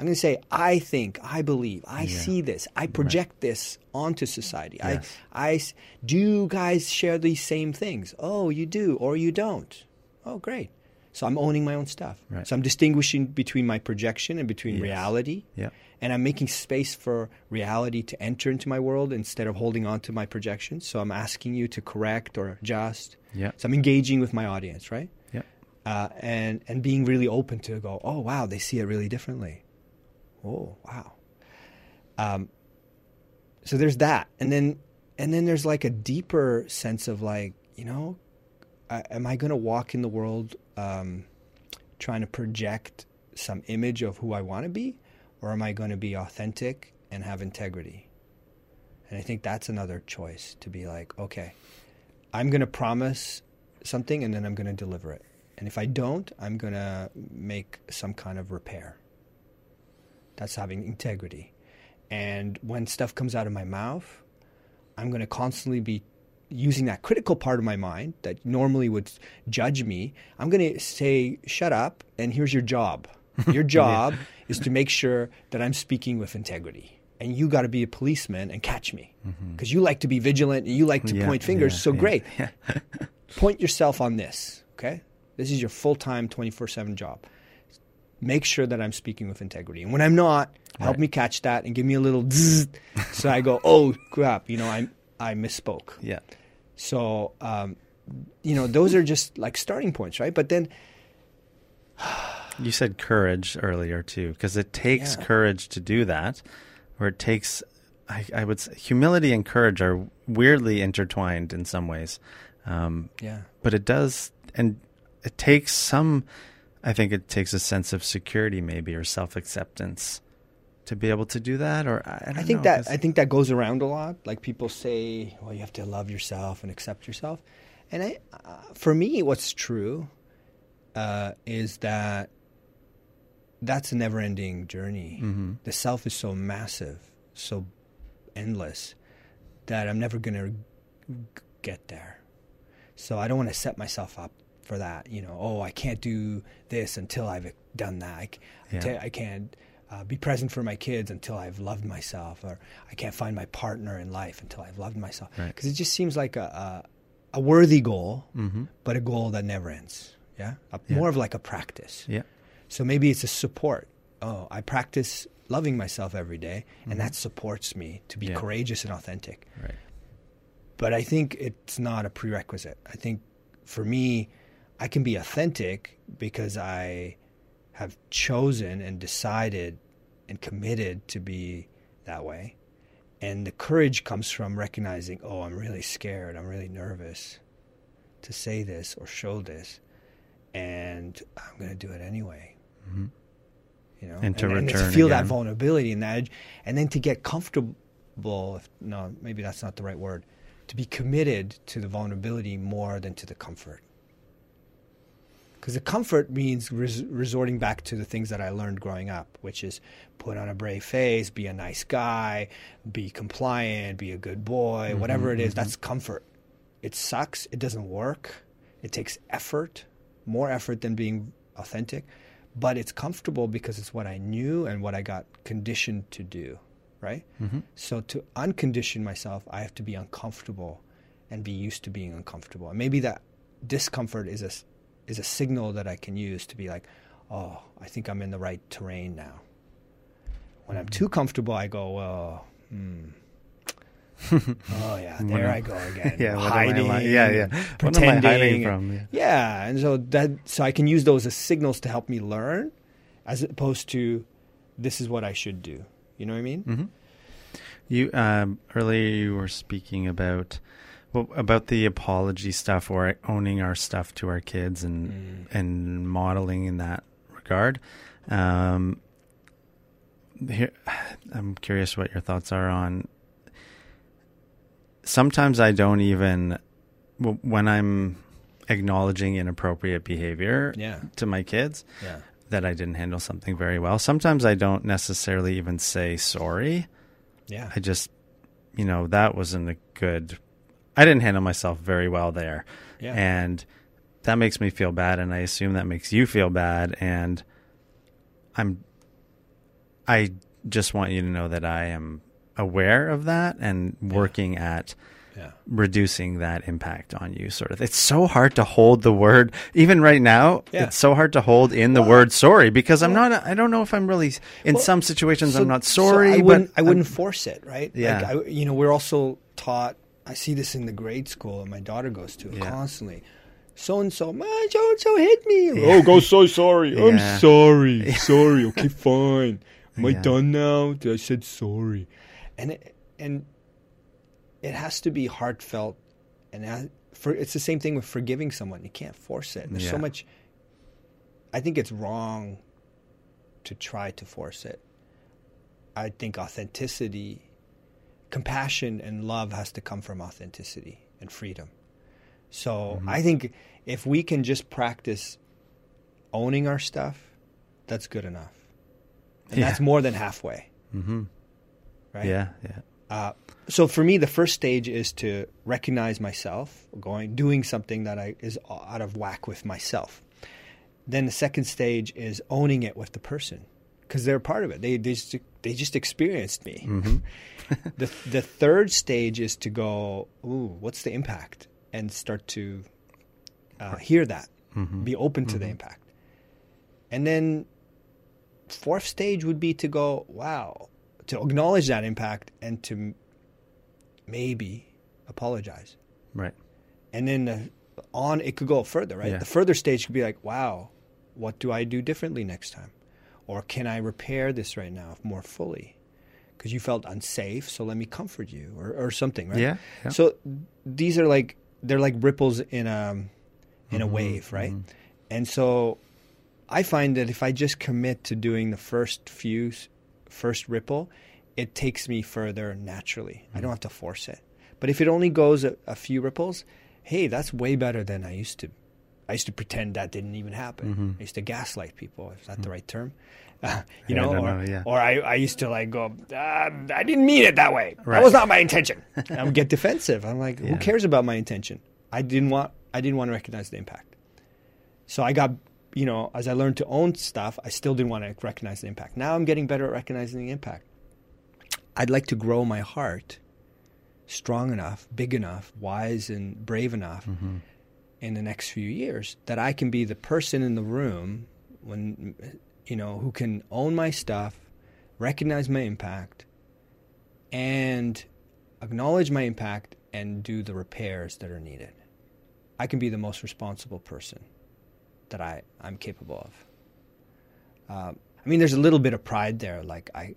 Speaker 2: i'm going to say i think i believe i
Speaker 1: Yeah.
Speaker 2: see this i project this onto society
Speaker 1: Yes.
Speaker 2: I, I do you guys share these same things oh you do or you don't oh great so i'm owning my own stuff
Speaker 1: Right.
Speaker 2: so i'm distinguishing between my projection and between
Speaker 1: Yes.
Speaker 2: reality
Speaker 1: Yeah.
Speaker 2: and I'm making space for reality to enter into my world instead of holding on to my projections. So I'm asking you to correct or adjust.
Speaker 1: Yeah.
Speaker 2: So I'm engaging with my audience, right?
Speaker 1: Yeah.
Speaker 2: Uh, and and being really open to go, oh wow, they see it really differently. Oh wow. Um, so there's that, and then and then there's like a deeper sense of like, you know, I, am I going to walk in the world um, trying to project some image of who I want to be, or am I going to be authentic and have integrity? And I think that's another choice to be like, okay, I'm going to promise something and then I'm going to deliver it. And if I don't, I'm going to make some kind of repair. That's having integrity. And when stuff comes out of my mouth, I'm going to constantly be using that critical part of my mind that normally would judge me. I'm going to say, shut up, and here's your job. Your job is to make sure that I'm speaking with integrity. And you got to be a policeman and catch me. Mm-hmm. Because you like to be vigilant and you like to
Speaker 1: Yeah,
Speaker 2: point fingers.
Speaker 1: yeah,
Speaker 2: so
Speaker 1: yeah,
Speaker 2: great. Point yourself on this, okay? This is your full time, 24 7 job. Make sure that I'm speaking with integrity. And when I'm not, help me catch that and give me a little zzz, so I go, oh crap, you know, I, I misspoke.
Speaker 1: Yeah.
Speaker 2: So, um, you know, those are just like starting points, right? But then,
Speaker 1: You said courage earlier too, because it takes
Speaker 2: Yeah.
Speaker 1: courage to do that, or it takes, I, I would say, humility and courage are weirdly intertwined in some ways. Um,
Speaker 2: yeah,
Speaker 1: but it does, and it takes some, I think it takes a sense of security maybe or self acceptance to be able to do that. Or I, I,
Speaker 2: think
Speaker 1: know,
Speaker 2: that
Speaker 1: 'cause-
Speaker 2: I think that goes around a lot. Like people say, well, you have to love yourself and accept yourself. And I, uh, for me, what's true uh, is that that's a never-ending journey.
Speaker 1: Mhm.
Speaker 2: The self is so massive, so endless that I'm never going to get there. So I don't want to set myself up for that. You know, oh, I can't do this until I've done that. I,
Speaker 1: Yeah.
Speaker 2: I can't uh, be present for my kids until I've loved myself, or I can't find my partner in life until I've loved myself.
Speaker 1: Right.
Speaker 2: Because it just seems like a, a, a worthy goal,
Speaker 1: Mm-hmm.
Speaker 2: but a goal that never ends. Yeah? A,
Speaker 1: Yeah.
Speaker 2: more of like a practice.
Speaker 1: Yeah.
Speaker 2: So maybe it's a support. Oh, I practice loving myself every day, and that supports me to be
Speaker 1: Mm-hmm. Yeah.
Speaker 2: courageous and authentic.
Speaker 1: Right.
Speaker 2: But I think it's not a prerequisite. I think for me, I can be authentic because I have chosen and decided and committed to be that way. And the courage comes from recognizing, oh, I'm really scared, I'm really nervous to say this or show this, and I'm going to do it anyway.
Speaker 1: Mhm.
Speaker 2: You know,
Speaker 1: And to
Speaker 2: to
Speaker 1: return
Speaker 2: feel that vulnerability and that, and then to get comfortable. If, no, maybe that's not the right word. To be committed to the vulnerability more than to the comfort. Because the comfort means res- resorting back to the things that I learned growing up, which is put on a brave face, be a nice guy, be compliant, be a good boy, whatever it is, That's comfort. It sucks. It doesn't work. It takes effort, more effort than being authentic, but it's comfortable because it's what I knew and what I got conditioned to do, right?
Speaker 1: Mm-hmm.
Speaker 2: So to uncondition myself, I have to be uncomfortable and be used to being uncomfortable. And maybe that discomfort is a is a signal that I can use to be like, oh, I think I'm in the right terrain now. When I'm too comfortable, I go, well, hmm. oh yeah, there
Speaker 1: am-
Speaker 2: I go again.
Speaker 1: Yeah. I
Speaker 2: hiding,
Speaker 1: li- yeah. Yeah. I hiding
Speaker 2: pretending.
Speaker 1: from? Yeah.
Speaker 2: Yeah, and so that so I can use those as signals to help me learn, as opposed to, this is what I should do. You know what I mean?
Speaker 1: hmm You um, earlier you were speaking about well, about the apology stuff or owning our stuff to our kids and
Speaker 2: Mm.
Speaker 1: and modeling in that regard. Um, here, I'm curious what your thoughts are on. Sometimes I don't even when I'm acknowledging inappropriate behavior
Speaker 2: Yeah,
Speaker 1: to my kids
Speaker 2: yeah,
Speaker 1: that I didn't handle something very well. Sometimes I don't necessarily even say sorry.
Speaker 2: yeah,
Speaker 1: I just, you know, that wasn't a good. I didn't handle myself very well there,
Speaker 2: yeah.
Speaker 1: and that makes me feel bad, and I assume that makes you feel bad, and I'm. I just want you to know that I am aware of that and working at
Speaker 2: yeah.
Speaker 1: reducing that impact on you sort of it's so hard to hold the word even right now
Speaker 2: Yeah.
Speaker 1: it's so hard to hold in the
Speaker 2: Well,
Speaker 1: word sorry because i'm
Speaker 2: well-
Speaker 1: not i don't know if i'm really in
Speaker 2: Well,
Speaker 1: some situations
Speaker 2: So-
Speaker 1: i'm not
Speaker 2: so
Speaker 1: sorry
Speaker 2: I
Speaker 1: but
Speaker 2: wouldn't. I
Speaker 1: I'm-
Speaker 2: wouldn't force it, right?
Speaker 1: Yeah.
Speaker 2: Like I, you know, we're also taught. I see this in the grade school my daughter goes to
Speaker 1: Yeah.
Speaker 2: constantly. So and so, my so and so hit me.
Speaker 1: Yeah.
Speaker 2: Oh, go so sorry.
Speaker 1: Yeah.
Speaker 2: I'm sorry. Sorry. Okay, fine. Am I done now? I said sorry, and it, and it has to be heartfelt, and that- for it's the same thing with forgiving someone. You can't force it. There's so much. I think it's wrong to try to force it. I think authenticity, compassion, and love has to come from authenticity and freedom. So
Speaker 1: Mm-hmm.
Speaker 2: I think if we can just practice owning our stuff, that's good enough. And
Speaker 1: Yeah.
Speaker 2: that's more than halfway,
Speaker 1: Mhm.
Speaker 2: right?
Speaker 1: yeah yeah
Speaker 2: Uh, so for me, the first stage is to recognize myself going, doing something that I is out of whack with myself. Then the second stage is owning it with the person because they're part of it. They they just, they just experienced me.
Speaker 1: Mhm.
Speaker 2: the the third stage is to go, ooh, what's the impact, and start to uh, hear that,
Speaker 1: Mhm.
Speaker 2: be open to the impact, and then fourth stage would be to go, wow, to acknowledge that impact and to maybe apologize,
Speaker 1: right
Speaker 2: and then the, on it could go further, right?
Speaker 1: Yeah.
Speaker 2: The further stage could be like, wow, what do I do differently next time, or can I repair this right now more fully? Because you felt unsafe, so let me comfort you, or, or something, right?
Speaker 1: yeah, yeah.
Speaker 2: So these are like they're like ripples in a in a
Speaker 1: Mhm,
Speaker 2: wave, right?
Speaker 1: mhm.
Speaker 2: And so I find that if I just commit to doing the first few first ripple, it takes me further naturally. I don't have to force it. But if it only goes a, a few ripples, hey, that's way better than I used to. I used to pretend that didn't even happen.
Speaker 1: Mhm.
Speaker 2: I used to gaslight people. Is that the right term? Uh, you
Speaker 1: Yeah,
Speaker 2: know, or,
Speaker 1: know, yeah.
Speaker 2: or I, I used to like go, uh, I didn't mean it that way.
Speaker 1: Right.
Speaker 2: That was not my intention. I would get defensive. I'm like,
Speaker 1: Yeah.
Speaker 2: who cares about my intention? I didn't want I didn't want to recognize the impact. So I got, you know, as I learned to own stuff, I still didn't want to recognize the impact. Now I'm getting better at recognizing the impact. I'd like to grow my heart strong enough, big enough, wise and brave enough
Speaker 1: Mm-hmm.
Speaker 2: In the next few years that I can be the person in the room when you know who can own my stuff, recognize my impact and acknowledge my impact and do the repairs that are needed. I can be the most responsible person that I, I'm capable of. Um, I mean, there's a little bit of pride there. Like I,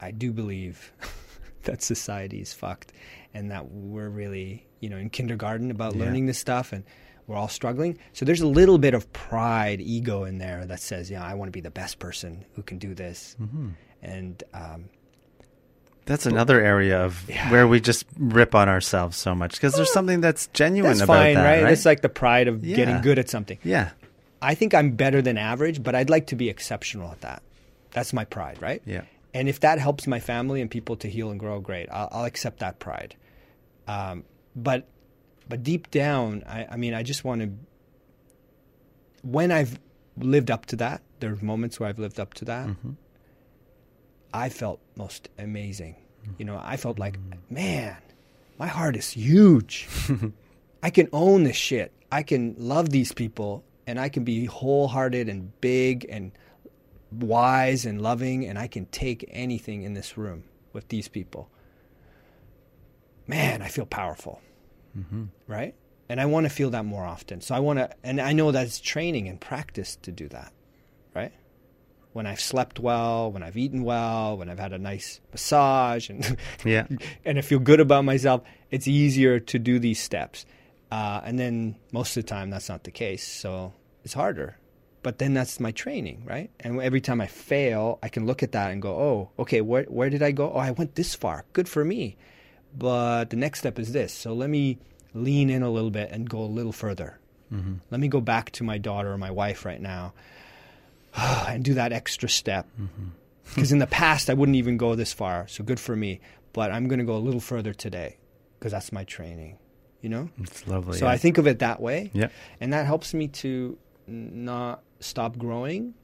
Speaker 2: I do believe that society is fucked, and that we're really, you know, in kindergarten about
Speaker 1: Yeah.
Speaker 2: learning this stuff, and we're all struggling. So there's a little bit of pride, ego in there that says, yeah, I want to be the best person who can do this,
Speaker 1: Mm-hmm.
Speaker 2: and um,
Speaker 1: That's another area of
Speaker 2: Yeah.
Speaker 1: where we just rip on ourselves so much because there's something that's genuine
Speaker 2: that's
Speaker 1: about
Speaker 2: fine,
Speaker 1: that,
Speaker 2: right?
Speaker 1: right?
Speaker 2: It's like the pride of
Speaker 1: Yeah.
Speaker 2: getting good at something.
Speaker 1: yeah,
Speaker 2: I think I'm better than average, but I'd like to be exceptional at that. That's my pride, right?
Speaker 1: yeah,
Speaker 2: And if that helps my family and people to heal and grow, great. I'll, I'll accept that pride. Um, but but deep down, I, I mean, I just want to. When I've lived up to that, there's moments where I've lived up to that.
Speaker 1: Mhm.
Speaker 2: I felt most amazing. You know, I felt like, man, my heart is huge. I can own this shit. I can love these people and I can be wholehearted and big and wise and loving and I can take anything in this room with these people. Man, I feel powerful.
Speaker 1: Mm-hmm.
Speaker 2: Right? And I want to feel that more often. So I want to, and I know that's training and practice to do that. Right? When I've slept well, when I've eaten well, when I've had a nice massage and
Speaker 1: yeah,
Speaker 2: and I feel good about myself, it's easier to do these steps. Uh, and then most of the time, that's not the case. So it's harder. But then that's my training, right? And every time I fail, I can look at that and go, oh, okay, where, where did I go? Oh, I went this far. Good for me. But the next step is this. So let me lean in a little bit and go a little further.
Speaker 1: mm-hmm.
Speaker 2: Let me go back to my daughter or my wife right now and do that extra step.
Speaker 1: Mm-hmm.
Speaker 2: Because in the past, I wouldn't even go this far. So good for me. But I'm going to go a little further today because that's my training, you know?
Speaker 1: it's lovely.
Speaker 2: so
Speaker 1: yeah.
Speaker 2: I think of it that way.
Speaker 1: Yeah.
Speaker 2: And that helps me to not stop growing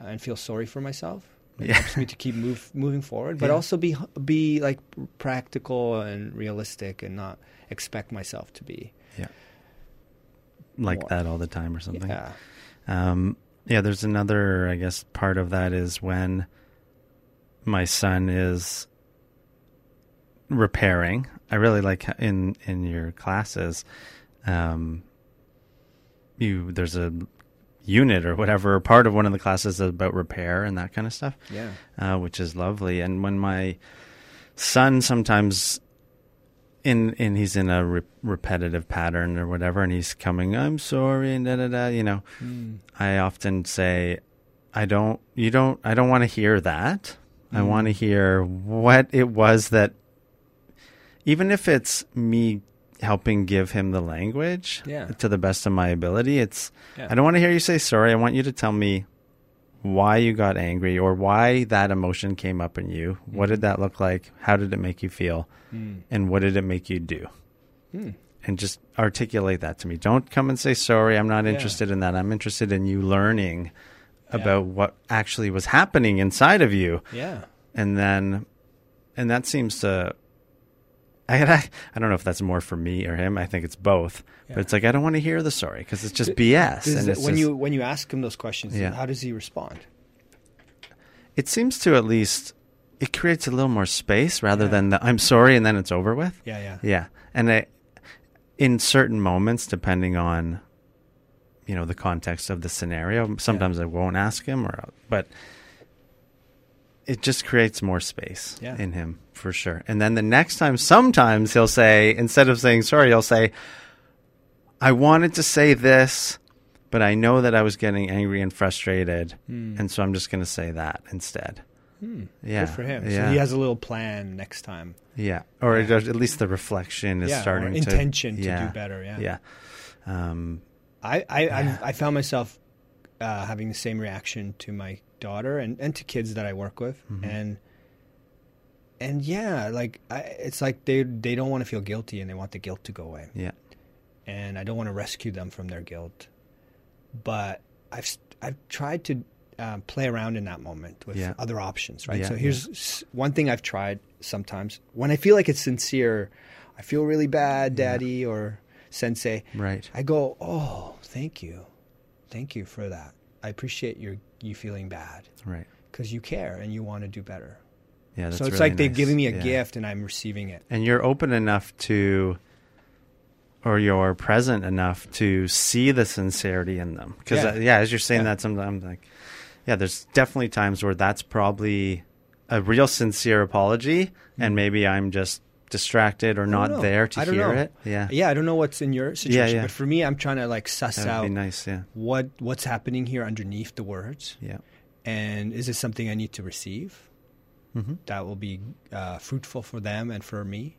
Speaker 2: and feel sorry for myself. It
Speaker 1: Yeah.
Speaker 2: helps me to keep move, moving forward, but
Speaker 1: Yeah.
Speaker 2: also be be like practical and realistic and not expect myself to be.
Speaker 1: like
Speaker 2: more.
Speaker 1: that all the time or something.
Speaker 2: Yeah.
Speaker 1: Um, yeah, there's another, I guess, part of that is when my son is repairing. I really like in in your classes, um, you there's a unit or whatever, or part of one of the classes about repair and that kind of stuff,
Speaker 2: Yeah.
Speaker 1: uh, which is lovely. And when my son sometimes in in he's in a re- repetitive pattern or whatever, and he's coming, I'm sorry, and da da da, you know.
Speaker 2: Mm.
Speaker 1: I often say, I don't, you don't, I don't want to hear that. I
Speaker 2: Mm.
Speaker 1: want to hear what it was that, even if it's me helping give him the language
Speaker 2: Yeah.
Speaker 1: to the best of my ability, it's,
Speaker 2: Yeah.
Speaker 1: I don't want to hear you say sorry. I want you to tell me why you got angry or why that emotion came up in you. What
Speaker 2: Mm-hmm.
Speaker 1: did that look like? How did it make you feel?
Speaker 2: Mm.
Speaker 1: And what did it make you do?
Speaker 2: Mm.
Speaker 1: and just articulate that to me. Don't come and say sorry. I'm not
Speaker 2: Yeah.
Speaker 1: interested in that. I'm interested in you learning about what actually was happening inside of you,
Speaker 2: Yeah.
Speaker 1: and then, and that seems to. I I, I don't know if that's more for me or him. I think it's both.
Speaker 2: Yeah.
Speaker 1: But it's like I don't want to hear the story because it's just
Speaker 2: D-
Speaker 1: BS.
Speaker 2: Does
Speaker 1: and
Speaker 2: it- when
Speaker 1: just-
Speaker 2: you when you ask him those questions,
Speaker 1: Yeah.
Speaker 2: how does he respond?
Speaker 1: it seems to at least it creates a little more space rather
Speaker 2: Yeah.
Speaker 1: than the I'm sorry and then it's over with.
Speaker 2: Yeah, yeah.
Speaker 1: Yeah, and I, in certain moments, depending on, you know, the context of the scenario, sometimes I won't ask him, or but it just creates more space
Speaker 2: Yeah.
Speaker 1: in him for sure. And then the next time, sometimes he'll say instead of saying sorry, he'll say, "I wanted to say this." But I know that I was getting angry and frustrated,
Speaker 2: Hmm.
Speaker 1: and so I'm just going to say that instead.
Speaker 2: Hmm.
Speaker 1: Yeah,
Speaker 2: Good for him.
Speaker 1: Yeah,
Speaker 2: So he has a little plan next time.
Speaker 1: yeah, or
Speaker 2: Yeah.
Speaker 1: at least the reflection is
Speaker 2: yeah,
Speaker 1: starting
Speaker 2: or
Speaker 1: to
Speaker 2: intention to,
Speaker 1: yeah,
Speaker 2: do better. Yeah.
Speaker 1: yeah. Um,
Speaker 2: I I, I I found myself uh, having the same reaction to my daughter and, and to kids that I work with,
Speaker 1: Mhm.
Speaker 2: and and yeah, like I, it's like they they don't want to feel guilty and they want the guilt to go away.
Speaker 1: yeah,
Speaker 2: and I don't want to rescue them from their guilt. But I've I've tried to uh, play around in that moment with
Speaker 1: Yeah.
Speaker 2: other options, right?
Speaker 1: Yeah,
Speaker 2: so here's s one thing I've tried sometimes when I feel like it's sincere. I feel really bad, Daddy or Sensei.
Speaker 1: Right.
Speaker 2: I go, oh, thank you, thank you for that. I appreciate your you feeling bad
Speaker 1: Right.
Speaker 2: because you care and you want to do better.
Speaker 1: Yeah. That's
Speaker 2: so it's
Speaker 1: really
Speaker 2: like they're
Speaker 1: nice.
Speaker 2: giving me a
Speaker 1: Yeah.
Speaker 2: gift and I'm receiving it.
Speaker 1: and you're open enough to or you're present enough to see the sincerity in them because
Speaker 2: Yeah.
Speaker 1: yeah. as you're saying
Speaker 2: Yeah.
Speaker 1: that sometimes I'm like yeah there's definitely times where that's probably a real sincere apology and mm-hmm. maybe i'm just distracted or
Speaker 2: don't know.
Speaker 1: there to hear
Speaker 2: know.
Speaker 1: it yeah
Speaker 2: Yeah, I don't know what's in your situation,
Speaker 1: yeah. yeah.
Speaker 2: but for me, I'm trying to like suss out
Speaker 1: nice yeah
Speaker 2: what what's happening here underneath the words,
Speaker 1: yeah
Speaker 2: and is it something I need to receive
Speaker 1: hmm
Speaker 2: that will be uh, fruitful for them and for me?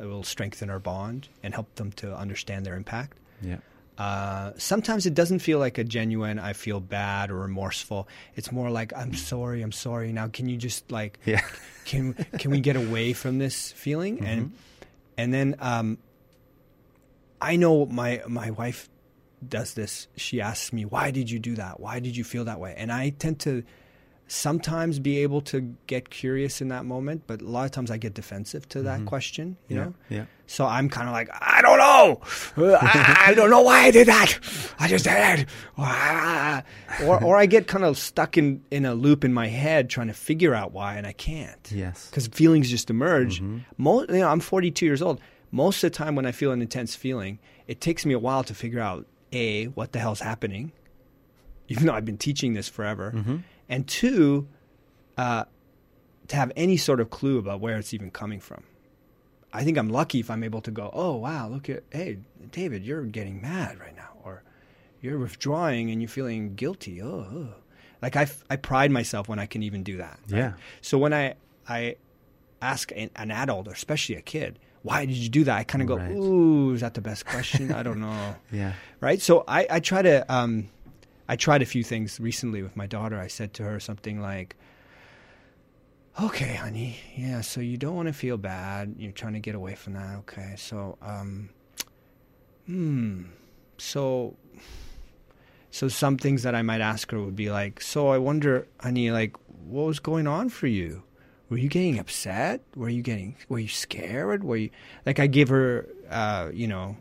Speaker 2: It will strengthen our bond and help them to understand their impact.
Speaker 1: yeah
Speaker 2: Uh, sometimes it doesn't feel like a genuine I feel bad or remorseful. It's more like I'm sorry, I'm sorry. Now can you just like
Speaker 1: yeah
Speaker 2: can can we get away from this feeling and
Speaker 1: Mm-hmm.
Speaker 2: and then um, I know my my wife does this. She asks me, "Why did you do that? Why did you feel that way?" And I tend to sometimes be able to get curious in that moment, but a lot of times I get defensive to that question. You
Speaker 1: yeah
Speaker 2: know,
Speaker 1: yeah
Speaker 2: so I'm kind of like, I don't know. I, I don't know why I did that. I just did it. Or, or I get kind of stuck in, in a loop in my head trying to figure out why, and I can't.
Speaker 1: yes
Speaker 2: Because feelings just emerge.
Speaker 1: Mm-hmm.
Speaker 2: Mo- you know, I'm 42 years old. Most of the time when I feel an intense feeling, it takes me a while to figure out, A, what the hell's happening, even though I've been teaching this forever.
Speaker 1: Mm-hmm.
Speaker 2: And two, uh, to have any sort of clue about where it's even coming from. I think I'm lucky if I'm able to go, oh wow, look at hey David, you're getting mad right now, or you're withdrawing and you're feeling guilty. Oh, oh. like I, f- I pride myself when I can even do that. right?
Speaker 1: Yeah.
Speaker 2: So when I I ask an, an adult or especially a kid, why did you do that? I kind of go,
Speaker 1: Right.
Speaker 2: ooh, is that the best question? I don't know
Speaker 1: yeah
Speaker 2: right? So I, I try to um, I tried a few things recently with my daughter. I said to her something like, "Okay, honey, yeah. So you don't want to feel bad. You're trying to get away from that. Okay. So um, hmm. So so some things that I might ask her would be like, so I wonder, honey, like what was going on for you? Were you getting upset? Were you getting were you scared? Were you like I give her uh, you know,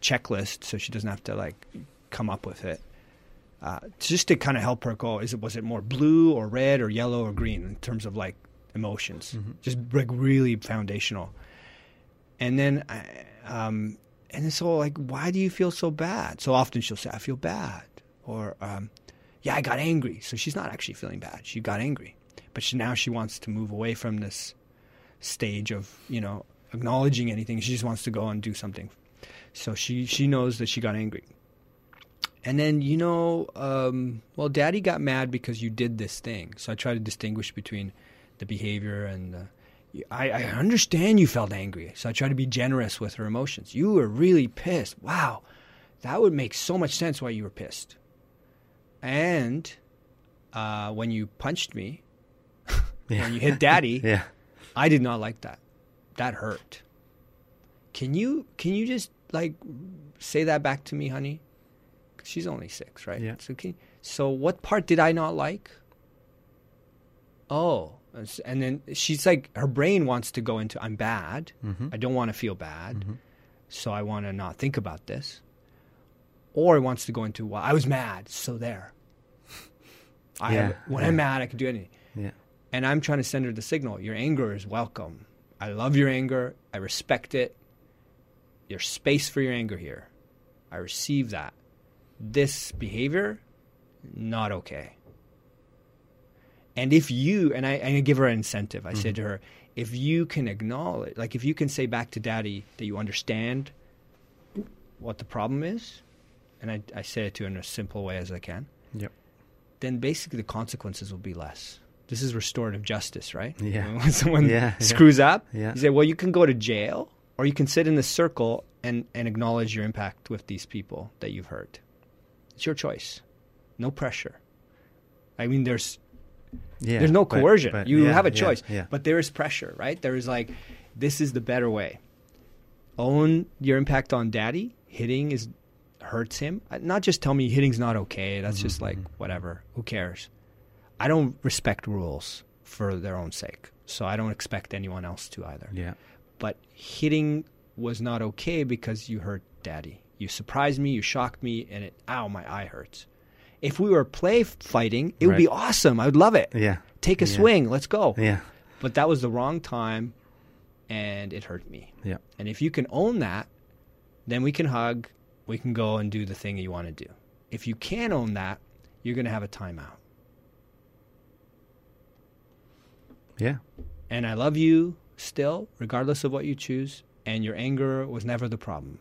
Speaker 2: checklist so she doesn't have to like come up with it. Uh, just to kind of help her go, is it was it more blue or red or yellow or green in terms of like emotions? Just like really foundational. And then, I, um, and it's all like, why do you feel so bad? So often she'll say, I feel bad, or um, yeah, I got angry. So she's not actually feeling bad; she got angry, but she, now she wants to move away from this stage of you know acknowledging anything. She just wants to go and do something. So she she knows that she got angry. And then you know, um, well, Daddy got mad because you did this thing. So I try to distinguish between the behavior and the. I, I understand you felt angry, so I try to be generous with her emotions. You were really pissed. Wow, that would make so much sense why you were pissed. And uh, when you punched me,
Speaker 1: yeah
Speaker 2: when you hit Daddy,
Speaker 1: yeah
Speaker 2: I did not like that. That hurt. Can you can you just like say that back to me, honey? She's only six, right?
Speaker 1: Yeah.
Speaker 2: So can, so what part did I not like? Oh, and then she's like, her brain wants to go into I'm bad.
Speaker 1: mm-hmm.
Speaker 2: I don't want to feel bad,
Speaker 1: Mhm.
Speaker 2: so I want to not think about this. Or it wants to go into well, I was mad, so there. I
Speaker 1: Yeah,
Speaker 2: have, when
Speaker 1: yeah.
Speaker 2: I'm mad, I can do anything.
Speaker 1: yeah
Speaker 2: And I'm trying to send her the signal your anger is welcome. I love your anger. I respect it. There's space for your anger here. I receive that. This behavior, not okay. And if you, and I, and I give her an incentive, I mm-hmm. said to her, if you can acknowledge, like if you can say back to daddy that you understand what the problem is, and I, I say it to her in a simple way as I can,
Speaker 1: Yep.
Speaker 2: then basically the consequences will be less. This is restorative justice, right?
Speaker 1: Yeah.
Speaker 2: When someone
Speaker 1: Yeah, yeah.
Speaker 2: screws up,
Speaker 1: Yeah.
Speaker 2: you say, well, you can go to jail or you can sit in the circle and, and acknowledge your impact with these people that you've hurt. It's your choice. No pressure. I mean, there's
Speaker 1: Yeah,
Speaker 2: there's no coercion.
Speaker 1: but
Speaker 2: you
Speaker 1: yeah,
Speaker 2: have a choice,
Speaker 1: Yeah,
Speaker 2: but there is pressure, right? There is like, this is the better way. Own your impact on daddy. hitting is hurts him, uh, not just tell me hitting's not okay. That's just like
Speaker 1: Mhm.
Speaker 2: whatever. Who cares? I don't respect rules for their own sake, so I don't expect anyone else to either.
Speaker 1: Yeah.
Speaker 2: But hitting was not okay because you hurt daddy. You surprised me, you shocked me, and it ow, my eye hurts. If we were play fighting, it would be awesome. I would love it.
Speaker 1: Yeah.
Speaker 2: Take a
Speaker 1: Yeah.
Speaker 2: swing, let's go.
Speaker 1: Yeah.
Speaker 2: But that was the wrong time, and it hurt me.
Speaker 1: Yeah.
Speaker 2: And if you can own that, then we can hug. We can go and do the thing you want to do. If you can't own that, you're going to have a timeout.
Speaker 1: Yeah.
Speaker 2: And I love you still, regardless of what you choose. And your anger was never the problem.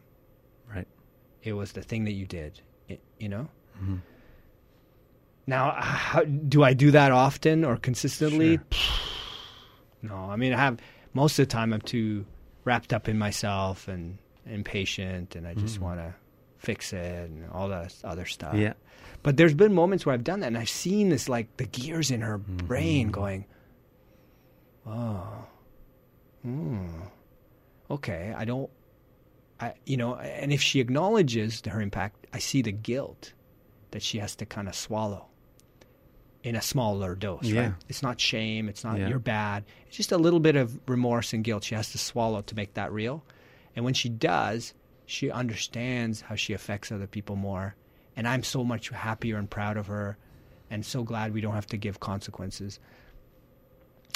Speaker 2: It was the thing that you did. It, you know.
Speaker 1: Mhm.
Speaker 2: Now, how, do I do that often or consistently? No, I mean, I have most of the time. I'm too wrapped up in myself and impatient, and I just
Speaker 1: Mhm.
Speaker 2: want to fix it and all that other stuff.
Speaker 1: Yeah.
Speaker 2: But there's been moments where I've done that, and I've seen this like the gears in her brain
Speaker 1: Mhm.
Speaker 2: going, "Oh, hmm, okay, I don't, I, you know." And if she acknowledges her impact, I see the guilt that she has to kind of swallow in a smaller dose.
Speaker 1: Yeah.
Speaker 2: Right? It's not shame. It's not
Speaker 1: Yeah.
Speaker 2: you're bad. It's just a little bit of remorse and guilt she has to swallow to make that real. And when she does, she understands how she affects other people more. And I'm so much happier and proud of her and so glad we don't have to give consequences.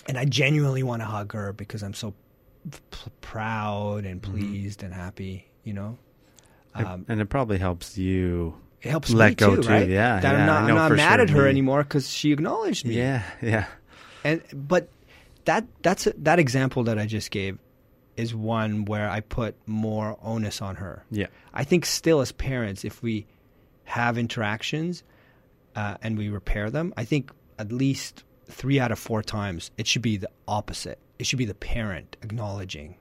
Speaker 2: And I genuinely want to hug her because I'm so p- proud and
Speaker 1: Mhm.
Speaker 2: pleased and happy, you know? Um,
Speaker 1: and it probably helps you.
Speaker 2: it helps
Speaker 1: let
Speaker 2: me
Speaker 1: go
Speaker 2: too,
Speaker 1: too,
Speaker 2: right?
Speaker 1: yeah,
Speaker 2: That
Speaker 1: yeah,
Speaker 2: I'm not, I'm not mad
Speaker 1: sure
Speaker 2: at her
Speaker 1: me.
Speaker 2: anymore because she acknowledged me.
Speaker 1: Yeah. Yeah.
Speaker 2: and but that that's that example that I just gave is one where I put more onus on her.
Speaker 1: Yeah.
Speaker 2: I think still as parents, if we have interactions uh, and we repair them, I think at least three out of four times it should be the opposite. It should be the parent acknowledging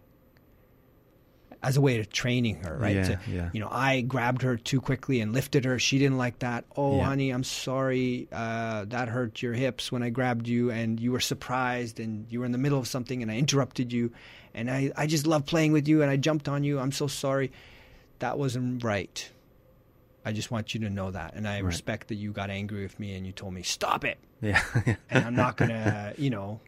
Speaker 2: as a way of training her, right?
Speaker 1: Yeah.
Speaker 2: To-
Speaker 1: yeah.
Speaker 2: you know, I grabbed her too quickly and lifted her. She didn't like that. Oh,
Speaker 1: Yeah.
Speaker 2: honey, I'm sorry. Uh, that hurt your hips when I grabbed you, and you were surprised, and you were in the middle of something, and I interrupted you, and I, I just love playing with you, and I jumped on you. I'm so sorry. That wasn't right. I just want you to know that, and I
Speaker 1: Right.
Speaker 2: respect that you got angry with me and you told me stop it,
Speaker 1: Yeah.
Speaker 2: and I'm not gonna, you know,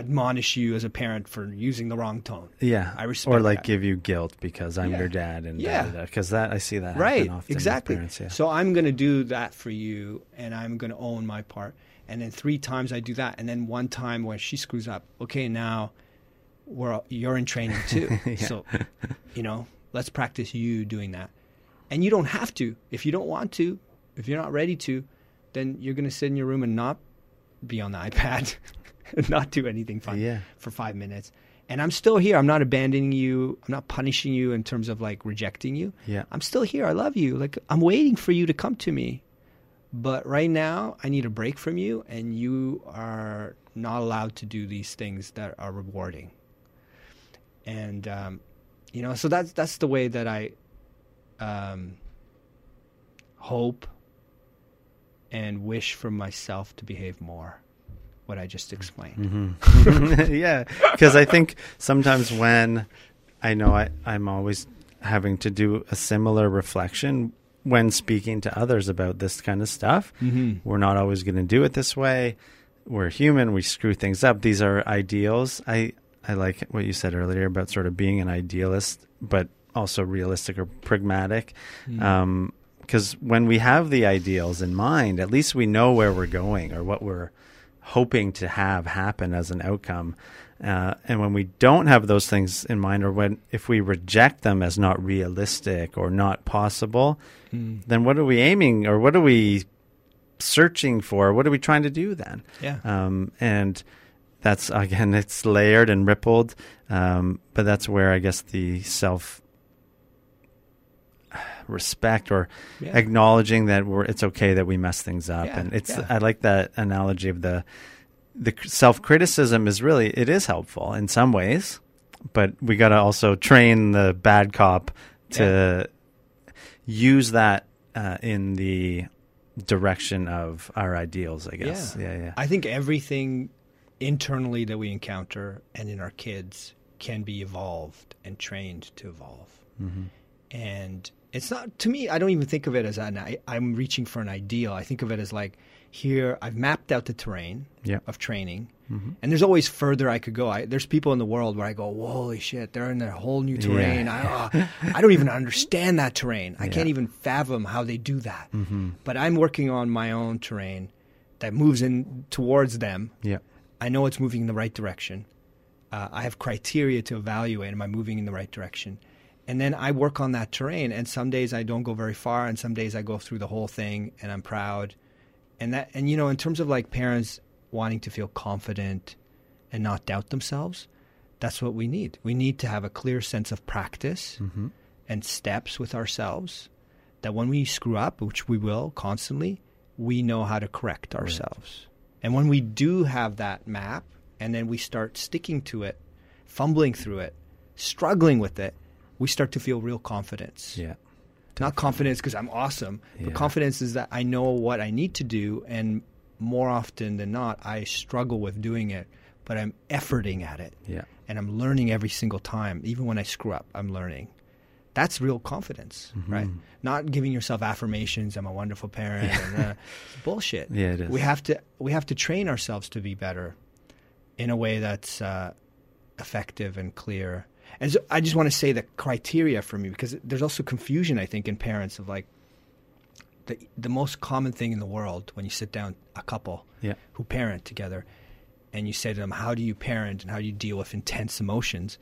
Speaker 2: admonish you as a parent for using the wrong tone.
Speaker 1: yeah.
Speaker 2: I respect
Speaker 1: Or like
Speaker 2: that.
Speaker 1: give you guilt because I'm
Speaker 2: Yeah.
Speaker 1: your dad and
Speaker 2: Yeah.
Speaker 1: because that I see that
Speaker 2: right
Speaker 1: happen often with
Speaker 2: exactly
Speaker 1: parents, yeah.
Speaker 2: so i'm going to do that for you and i'm going to own my part and then three times i do that and then one time where she screws up okay now we're you're in training too
Speaker 1: Yeah.
Speaker 2: so you know let's practice you doing that and you don't have to if you don't want to if you're not ready to then you're going to sit in your room and not be on the ipad not do anything fun
Speaker 1: yeah.
Speaker 2: for five minutes and i'm still here i'm not abandoning you i'm not punishing you in terms of like rejecting you
Speaker 1: Yeah.
Speaker 2: I'm still here. I love you. Like I'm waiting for you to come to me. But right now, I need a break from you and you are not allowed to do these things that are rewarding. And um, you know, so that's that's the way that I um, hope and wish for myself to behave more. What I just explained.
Speaker 1: hmm yeah, because I think sometimes when I know I, I'm always having to do a similar reflection when speaking to others about this kind of stuff.
Speaker 2: Mm-hmm.
Speaker 1: We're not always going to do it this way. We're human. We screw things up. These are ideals. I I like what you said earlier about sort of being an idealist, but also realistic or pragmatic.
Speaker 2: Mm-hmm.
Speaker 1: Because when we have the ideals in mind, at least we know where we're going or what we're hoping to have happen as an outcome. Uh, and when we don't have those things in mind, or when if we reject them as not realistic or not possible,
Speaker 2: Mm.
Speaker 1: then what are we aiming or what are we searching for? What are we trying to do then?
Speaker 2: Yeah.
Speaker 1: Um, and that's again, it's layered and rippled, um, but that's where I guess the self respect or
Speaker 2: yeah.
Speaker 1: acknowledging that we're it's okay that we mess things up,
Speaker 2: Yeah,
Speaker 1: and it's
Speaker 2: yeah.
Speaker 1: I like that analogy of the the self criticism is really it is helpful in some ways, but we got to also train the bad cop to use that uh, in the direction of our ideals. I guess.
Speaker 2: Yeah.
Speaker 1: Yeah.
Speaker 2: I think everything internally that we encounter and in our kids can be evolved and trained to evolve.
Speaker 1: hmm
Speaker 2: and it's not to me. I don't even think of it as an. I, I'm reaching for an ideal. I think of it as like here I've mapped out the terrain
Speaker 1: Yeah.
Speaker 2: of training,
Speaker 1: Mm-hmm.
Speaker 2: and there's always further I could go. I, there's people in the world where I go, holy shit, they're in a whole new terrain. I, uh, I don't even understand that terrain. I
Speaker 1: Yeah.
Speaker 2: can't even fathom how they do that.
Speaker 1: Mm-hmm.
Speaker 2: But I'm working on my own terrain that moves in towards them.
Speaker 1: Yeah.
Speaker 2: I know it's moving in the right direction. Uh, I have criteria to evaluate. Am I moving in the right direction? And then I work on that terrain. And some days I don't go very far, and some days I go through the whole thing, and I'm proud. And that, and you know, in terms of like parents wanting to feel confident and not doubt themselves, that's what we need. We need to have a clear sense of practice
Speaker 1: Mm-hmm.
Speaker 2: and steps with ourselves that when we screw up, which we will constantly, we know how to correct
Speaker 1: Right.
Speaker 2: ourselves. And when we do have that map and then we start sticking to it, fumbling through it, struggling with it, we start to feel real confidence.
Speaker 1: Yeah.
Speaker 2: Not confidence because I'm awesome,
Speaker 1: Yeah.
Speaker 2: but confidence is that I know what I need to do. And more often than not, I struggle with doing it, but I'm efforting at it
Speaker 1: Yeah.
Speaker 2: and I'm learning every single time. Even when I screw up, I'm learning. That's real confidence,
Speaker 1: Mm-hmm.
Speaker 2: right? Not giving yourself affirmations. I'm a wonderful parent. and, uh, it's bullshit.
Speaker 1: Yeah, it is.
Speaker 2: We have to we have to train ourselves to be better in a way that's uh, effective and clear. And so I just want to say the criteria for me because there's also confusion I think in parents of like the the most common thing in the world when you sit down a couple
Speaker 1: Yeah.
Speaker 2: who parent together and you say to them how do you parent and how do you deal with intense emotions?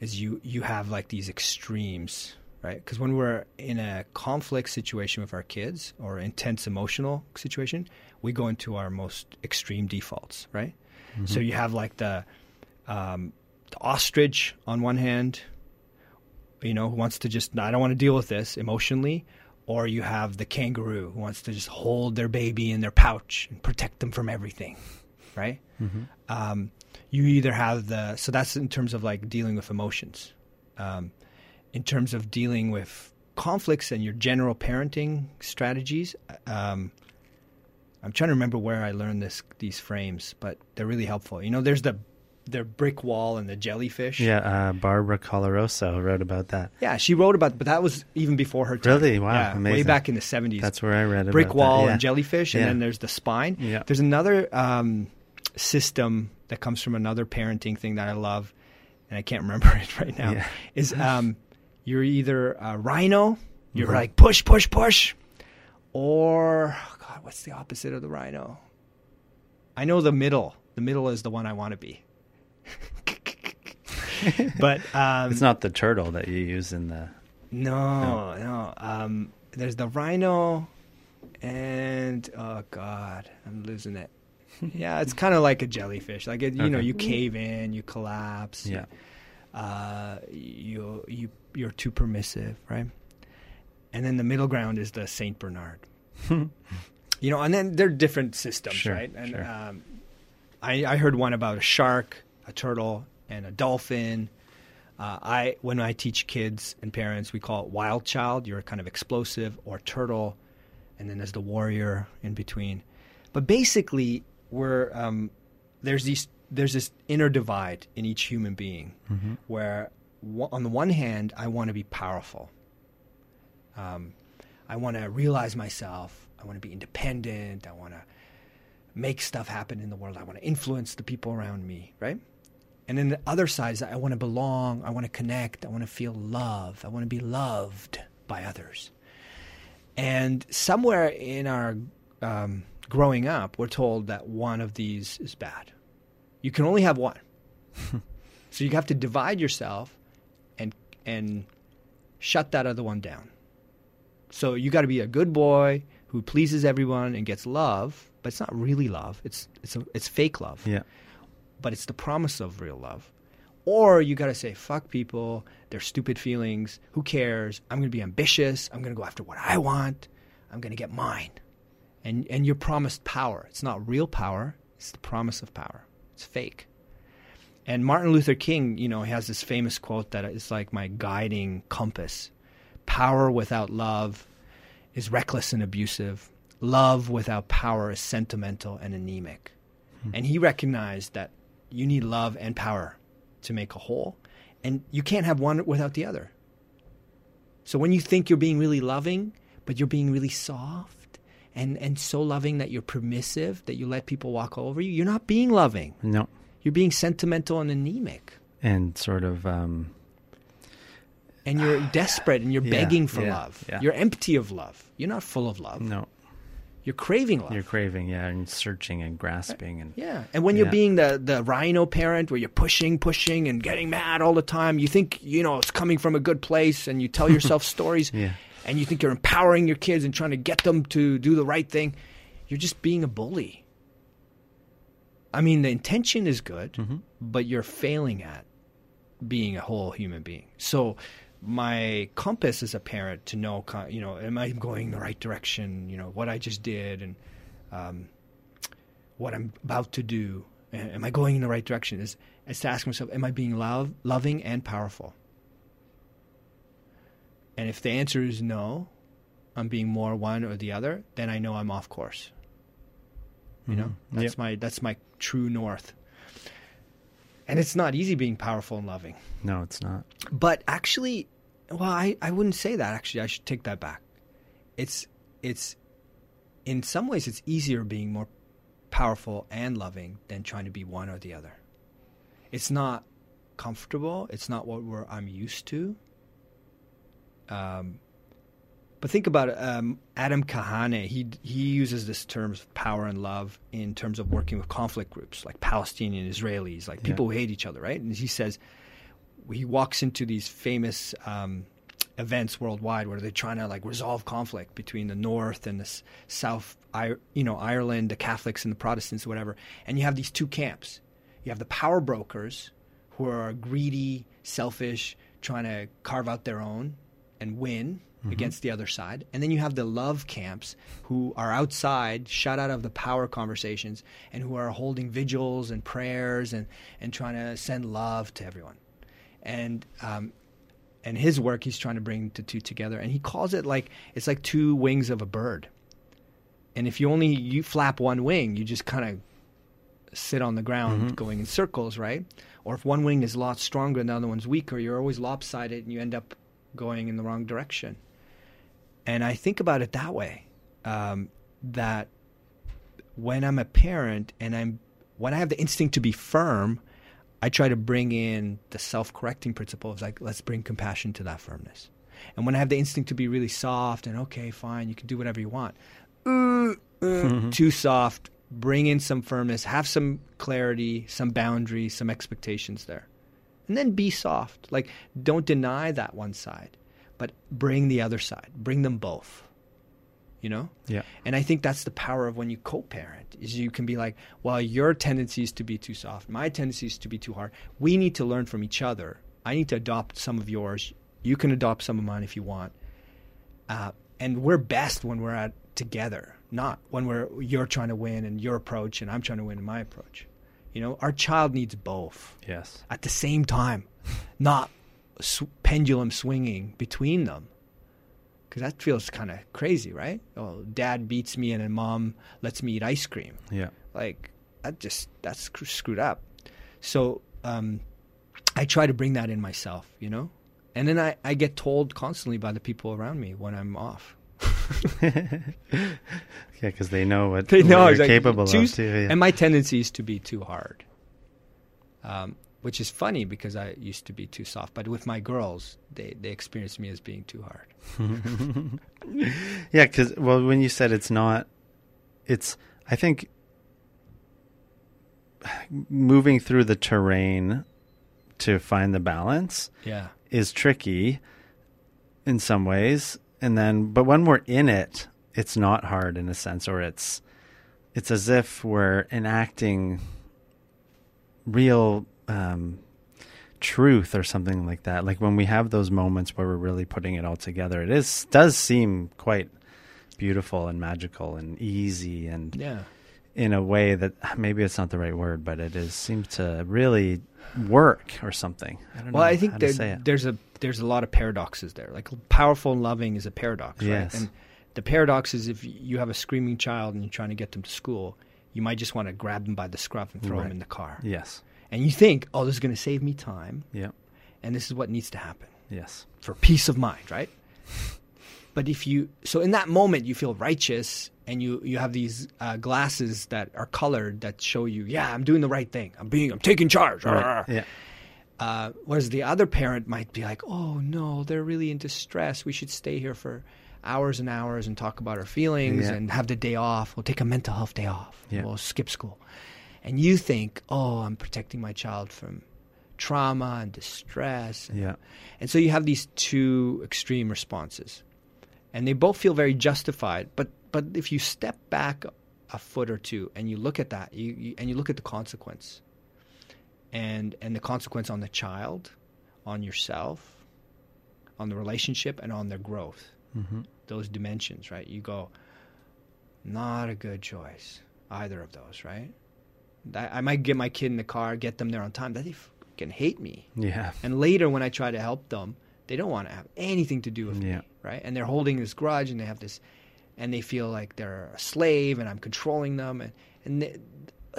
Speaker 2: is you you have like these extremes right? Because when we're in a conflict situation with our kids or intense emotional situation we go into our most extreme defaults right? So you have like the um, the ostrich on one hand you know who wants to just i don't want to deal with this emotionally or you have the kangaroo who wants to just hold their baby in their pouch and protect them from everything right?
Speaker 1: Mm-hmm.
Speaker 2: um, you either have the so that's in terms of like dealing with emotions. Um, in terms of dealing with conflicts and your general parenting strategies um, i'm trying to remember where i learned this these frames but they're really helpful. You know there's the the brick wall and the jellyfish
Speaker 1: Yeah. Uh, Barbara Coloroso wrote about that.
Speaker 2: yeah she wrote about but that was even before her time
Speaker 1: Really? Wow,
Speaker 2: yeah, way back in the 70s
Speaker 1: That's where I read about
Speaker 2: brick
Speaker 1: that.
Speaker 2: wall
Speaker 1: Yeah.
Speaker 2: and jellyfish, and
Speaker 1: Yeah.
Speaker 2: then there's the spine.
Speaker 1: Yeah.
Speaker 2: There's another um, system that comes from another parenting thing that I love, and I can't remember it right now. Is um, you're either a rhino, you're
Speaker 1: Mhm.
Speaker 2: like push, push, push, or oh God, what's the opposite of the rhino? I know the middle. The middle is the one I want to be. but um,
Speaker 1: It's not the turtle that you use in the.
Speaker 2: no, no. Um, there's the rhino, and oh god, I'm losing it. yeah, it's kind of like a jellyfish. Like it, you know, you cave in, you collapse.
Speaker 1: Yeah.
Speaker 2: Uh, you you you're too permissive, right? And then the middle ground is the Saint Bernard. you know, and then they're different systems,
Speaker 1: Sure,
Speaker 2: right? And
Speaker 1: sure.
Speaker 2: um, I I heard one about a shark, a turtle, and a dolphin. Uh, I when I teach kids and parents, we call it wild child. You're kind of explosive or turtle, and then there's the warrior in between. But basically, we're um, there's these there's this inner divide in each human being
Speaker 1: Mm-hmm.
Speaker 2: where on the one hand I want to be powerful. Um, I want to realize myself. I want to be independent. I want to make stuff happen in the world. I want to influence the people around me, right? And then the other side is I want to belong. I want to connect. I want to feel love. I want to be loved by others. And somewhere in our um, growing up, we're told that one of these is bad. You can only have one. so you have to divide yourself and and shut that other one down. So you got to be a good boy who pleases everyone and gets love, but it's not really love. It's it's a, it's fake love
Speaker 1: Yeah.
Speaker 2: But it's the promise of real love. Or you got to say, fuck people, their stupid feelings, who cares? I'm going to be ambitious, I'm going to go after what I want, I'm going to get mine. And, and you're promised power. It's not real power, it's the promise of power. It's fake. And Martin Luther King, you know, he has this famous quote that is like my guiding compass Power without love is reckless and abusive. Love without power is sentimental and anemic. Hmm. And he recognized that you need love and power to make a whole, and you can't have one without the other. So when you think you're being really loving, but you're being really soft and, and so loving that you're permissive, that you let people walk all over you, you're not being loving.
Speaker 1: No.
Speaker 2: You're being sentimental and anemic.
Speaker 1: And sort of um,
Speaker 2: And you're desperate and you're
Speaker 1: Yeah,
Speaker 2: begging for
Speaker 1: yeah,
Speaker 2: love.
Speaker 1: yeah.
Speaker 2: You're empty of love. You're not full of love.
Speaker 1: no.
Speaker 2: You're craving love.
Speaker 1: You're craving, yeah, and searching and grasping and
Speaker 2: Yeah, and when you're being the the rhino parent, where you're pushing, pushing, and getting mad all the time, you think you know it's coming from a good place, and you tell yourself stories,
Speaker 1: Yeah.
Speaker 2: and you think you're empowering your kids and trying to get them to do the right thing. You're just being a bully. I mean, the intention is good,
Speaker 1: Mm-hmm.
Speaker 2: but you're failing at being a whole human being. So, my compass as a parent to know, you know, am I going the right direction? You know, what I just did, and um, what I'm about to do. Am I going in the right direction? Is is to ask myself, am I being love, loving and powerful? And if the answer is no, I'm being more one or the other, then I know I'm off course. You know,
Speaker 1: Mhm.
Speaker 2: that's
Speaker 1: Yep.
Speaker 2: my that's my true north. And it's not easy being powerful and loving.
Speaker 1: No, it's not.
Speaker 2: But actually, well, I, I wouldn't say that. Actually, I should take that back. It's it's in some ways it's easier being more powerful and loving than trying to be one or the other. It's not comfortable. It's not what we're, I'm used to. Um, but think about it. Um, Adam Kahane, he he uses this terms of power and love in terms of working with conflict groups like Palestinian Israelis, like
Speaker 1: Yeah.
Speaker 2: people who hate each other, right? And he says he walks into these famous um, events worldwide where they're trying to like resolve conflict between the North and the s- South, you know, Ireland, the Catholics and the Protestants, whatever. And you have these two camps. You have the power brokers who are greedy, selfish, trying to carve out their own and win against the other side. And then you have the love camps who are outside, shut out of the power conversations, and who are holding vigils and prayers and, and trying to send love to everyone. And um, and his work, he's trying to bring the two together, and he calls it like it's like two wings of a bird. And if you only you flap one wing, you just kind of sit on the ground going in circles, right? Or if one wing is a lot stronger and the other one's weaker, you're always lopsided and you end up going in the wrong direction. And I think about it that way um, that when I'm a parent and I'm when I have the instinct to be firm, I try to bring in the self-correcting principle of like let's bring compassion to that firmness. And when I have the instinct to be really soft and okay, fine, you can do whatever you want. Uh, uh, Too soft. Bring in some firmness. Have some clarity, some boundaries, some expectations there, and then be soft. Like don't deny that one side, but bring the other side. Bring them both. You know.
Speaker 1: Yeah.
Speaker 2: And I think that's the power of when you co-parent is you can be like, well, your tendency is to be too soft. My tendency is to be too hard. We need to learn from each other. I need to adopt some of yours. You can adopt some of mine if you want. Uh, and we're best when we're at together, not when we're you're trying to win and your approach and I'm trying to win in my approach. You know, our child needs both
Speaker 1: Yes.
Speaker 2: at the same time, not sw- pendulum swinging between them. Because that feels kind of crazy, right? Oh, dad beats me and then mom lets me eat ice cream.
Speaker 1: Yeah.
Speaker 2: Like that just that's sc- screwed up. So um, I try to bring that in myself, you know, and then I, I get told constantly by the people around me when I'm off.
Speaker 1: Yeah, because they know what,
Speaker 2: They know
Speaker 1: what you're
Speaker 2: exactly.
Speaker 1: capable
Speaker 2: Too-
Speaker 1: of too. Yeah.
Speaker 2: And my tendency is to be too hard, um, which is funny because I used to be too soft. But with my girls, they they experience me as being too hard.
Speaker 1: yeah, because well, when you said it's not, it's I think moving through the terrain to find the balance
Speaker 2: Yeah,
Speaker 1: is tricky in some ways, and then but when we're in it, it's not hard in a sense, or it's it's as if we're enacting real um, truth or something like that. Like when we have those moments where we're really putting it all together, it is does seem quite beautiful and magical and easy and
Speaker 2: yeah,
Speaker 1: in a way that maybe it's not the right word, but it is seems to really work or something. I don't
Speaker 2: Well, I think there, there's a there's a lot of paradoxes there. Like powerful and loving is a paradox,
Speaker 1: Yes.
Speaker 2: right? And the paradox is if you have a screaming child and you're trying to get them to school, you might just want to grab them by the scruff and throw
Speaker 1: Right.
Speaker 2: them in the car.
Speaker 1: Yes.
Speaker 2: And you think, oh, this is going to save me time,
Speaker 1: Yeah.
Speaker 2: and this is what needs to happen
Speaker 1: Yes.
Speaker 2: for peace of mind, right? but if you so in that moment you feel righteous and you you have these uh, glasses that are colored that show you yeah i'm doing the right thing i'm being i'm taking charge
Speaker 1: Right. Yeah.
Speaker 2: uh, whereas the other parent might be like, "Oh no, they're really in distress. We should stay here for hours and hours and talk about our feelings
Speaker 1: Yeah.
Speaker 2: and have the day off. We'll take a mental health day off.
Speaker 1: Yeah.
Speaker 2: We'll skip school." And you think, "Oh, I'm protecting my child from trauma and distress." And,
Speaker 1: Yeah.
Speaker 2: and so you have these two extreme responses, and they both feel very justified. But but if you step back a foot or two and you look at that, you, you and you look at the consequence, and and the consequence on the child, on yourself, on the relationship, and on their growth.
Speaker 1: hmm
Speaker 2: Those dimensions, right? You go, not a good choice, either of those, right? I, I might get my kid in the car, get them there on time. They fucking hate me.
Speaker 1: Yeah.
Speaker 2: And later, when I try to help them, they don't want to have anything to do with
Speaker 1: Yeah.
Speaker 2: me, right? And they're holding this grudge, and they have this, and they feel like they're a slave, and I'm controlling them, and and th-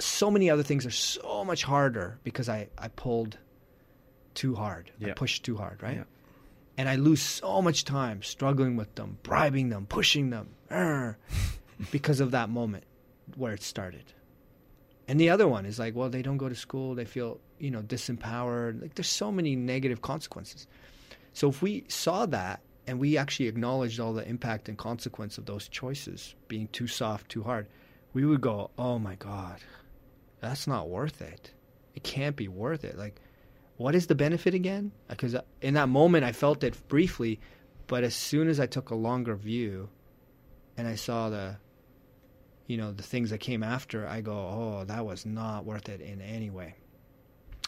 Speaker 2: so many other things are so much harder because I I pulled too hard, I pushed too hard, right?
Speaker 1: Yeah.
Speaker 2: And I lose so much time struggling with them, bribing them, pushing them, because of that moment where it started. And the other one is like, well, they don't go to school, they feel, you know, disempowered. Like there's so many negative consequences. So if we saw that and we actually acknowledged all the impact and consequence of those choices being too soft, too hard, we would go, "Oh my god. That's not worth it. It can't be worth it." Like what is the benefit again? Uh, because uh, in that moment I felt it briefly, but as soon as I took a longer view and I saw the you know the things that came after i go oh that was not worth it in any way.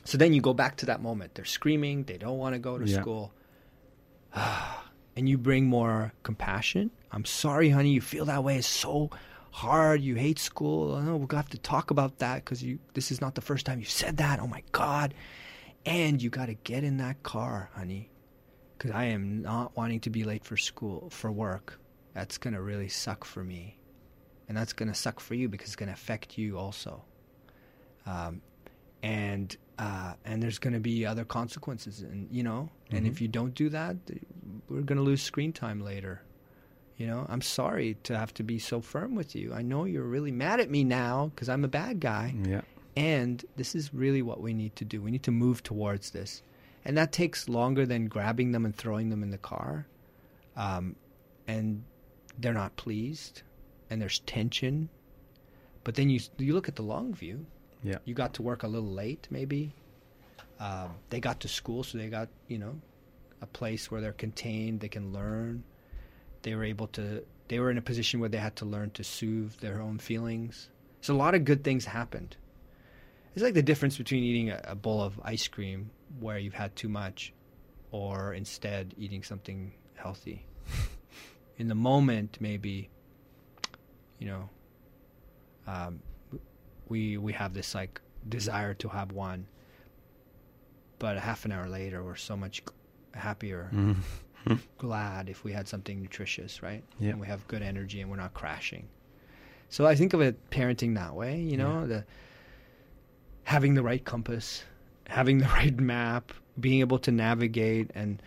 Speaker 2: So then you go back to that moment. They're screaming. They don't want to go to
Speaker 1: Yeah.
Speaker 2: school. And you bring more compassion. I'm sorry honey. You feel that way. It's so hard. You hate school. I know. We'll have to talk about that because you this is not the first time you've said that. Oh my god. And you got to get in that car honey because i am not wanting to be late for school for work. That's gonna really suck for me and that's going to suck for you because it's going to affect you also. Um, and uh, and there's going to be other consequences, and you know, and if you don't do that, we're going to lose screen time later. You know, I'm sorry to have to be so firm with you. I know you're really mad at me now because I'm a bad guy,
Speaker 1: Yeah.
Speaker 2: and this is really what we need to do. We need to move towards this, and that takes longer than grabbing them and throwing them in the car. Um, and they're not pleased, and there's tension. But then you you look at the long view.
Speaker 1: Yeah.
Speaker 2: You got to work a little late, maybe. Um, they got to school, so they got you know a place where they're contained. They can learn. They were able to. They were in a position where they had to learn to soothe their own feelings. So a lot of good things happened. It's like the difference between eating a, a bowl of ice cream where you've had too much, or instead eating something healthy. In the moment, maybe, you know, um, we we have this like desire to have one, but a half an hour later, we're so much happier,
Speaker 1: Mhm.
Speaker 2: glad if we had something nutritious, right?
Speaker 1: Yeah.
Speaker 2: And we have good energy and we're not crashing. So I think of it parenting that way, you know,
Speaker 1: Yeah.
Speaker 2: the having the right compass, having the right map, being able to navigate and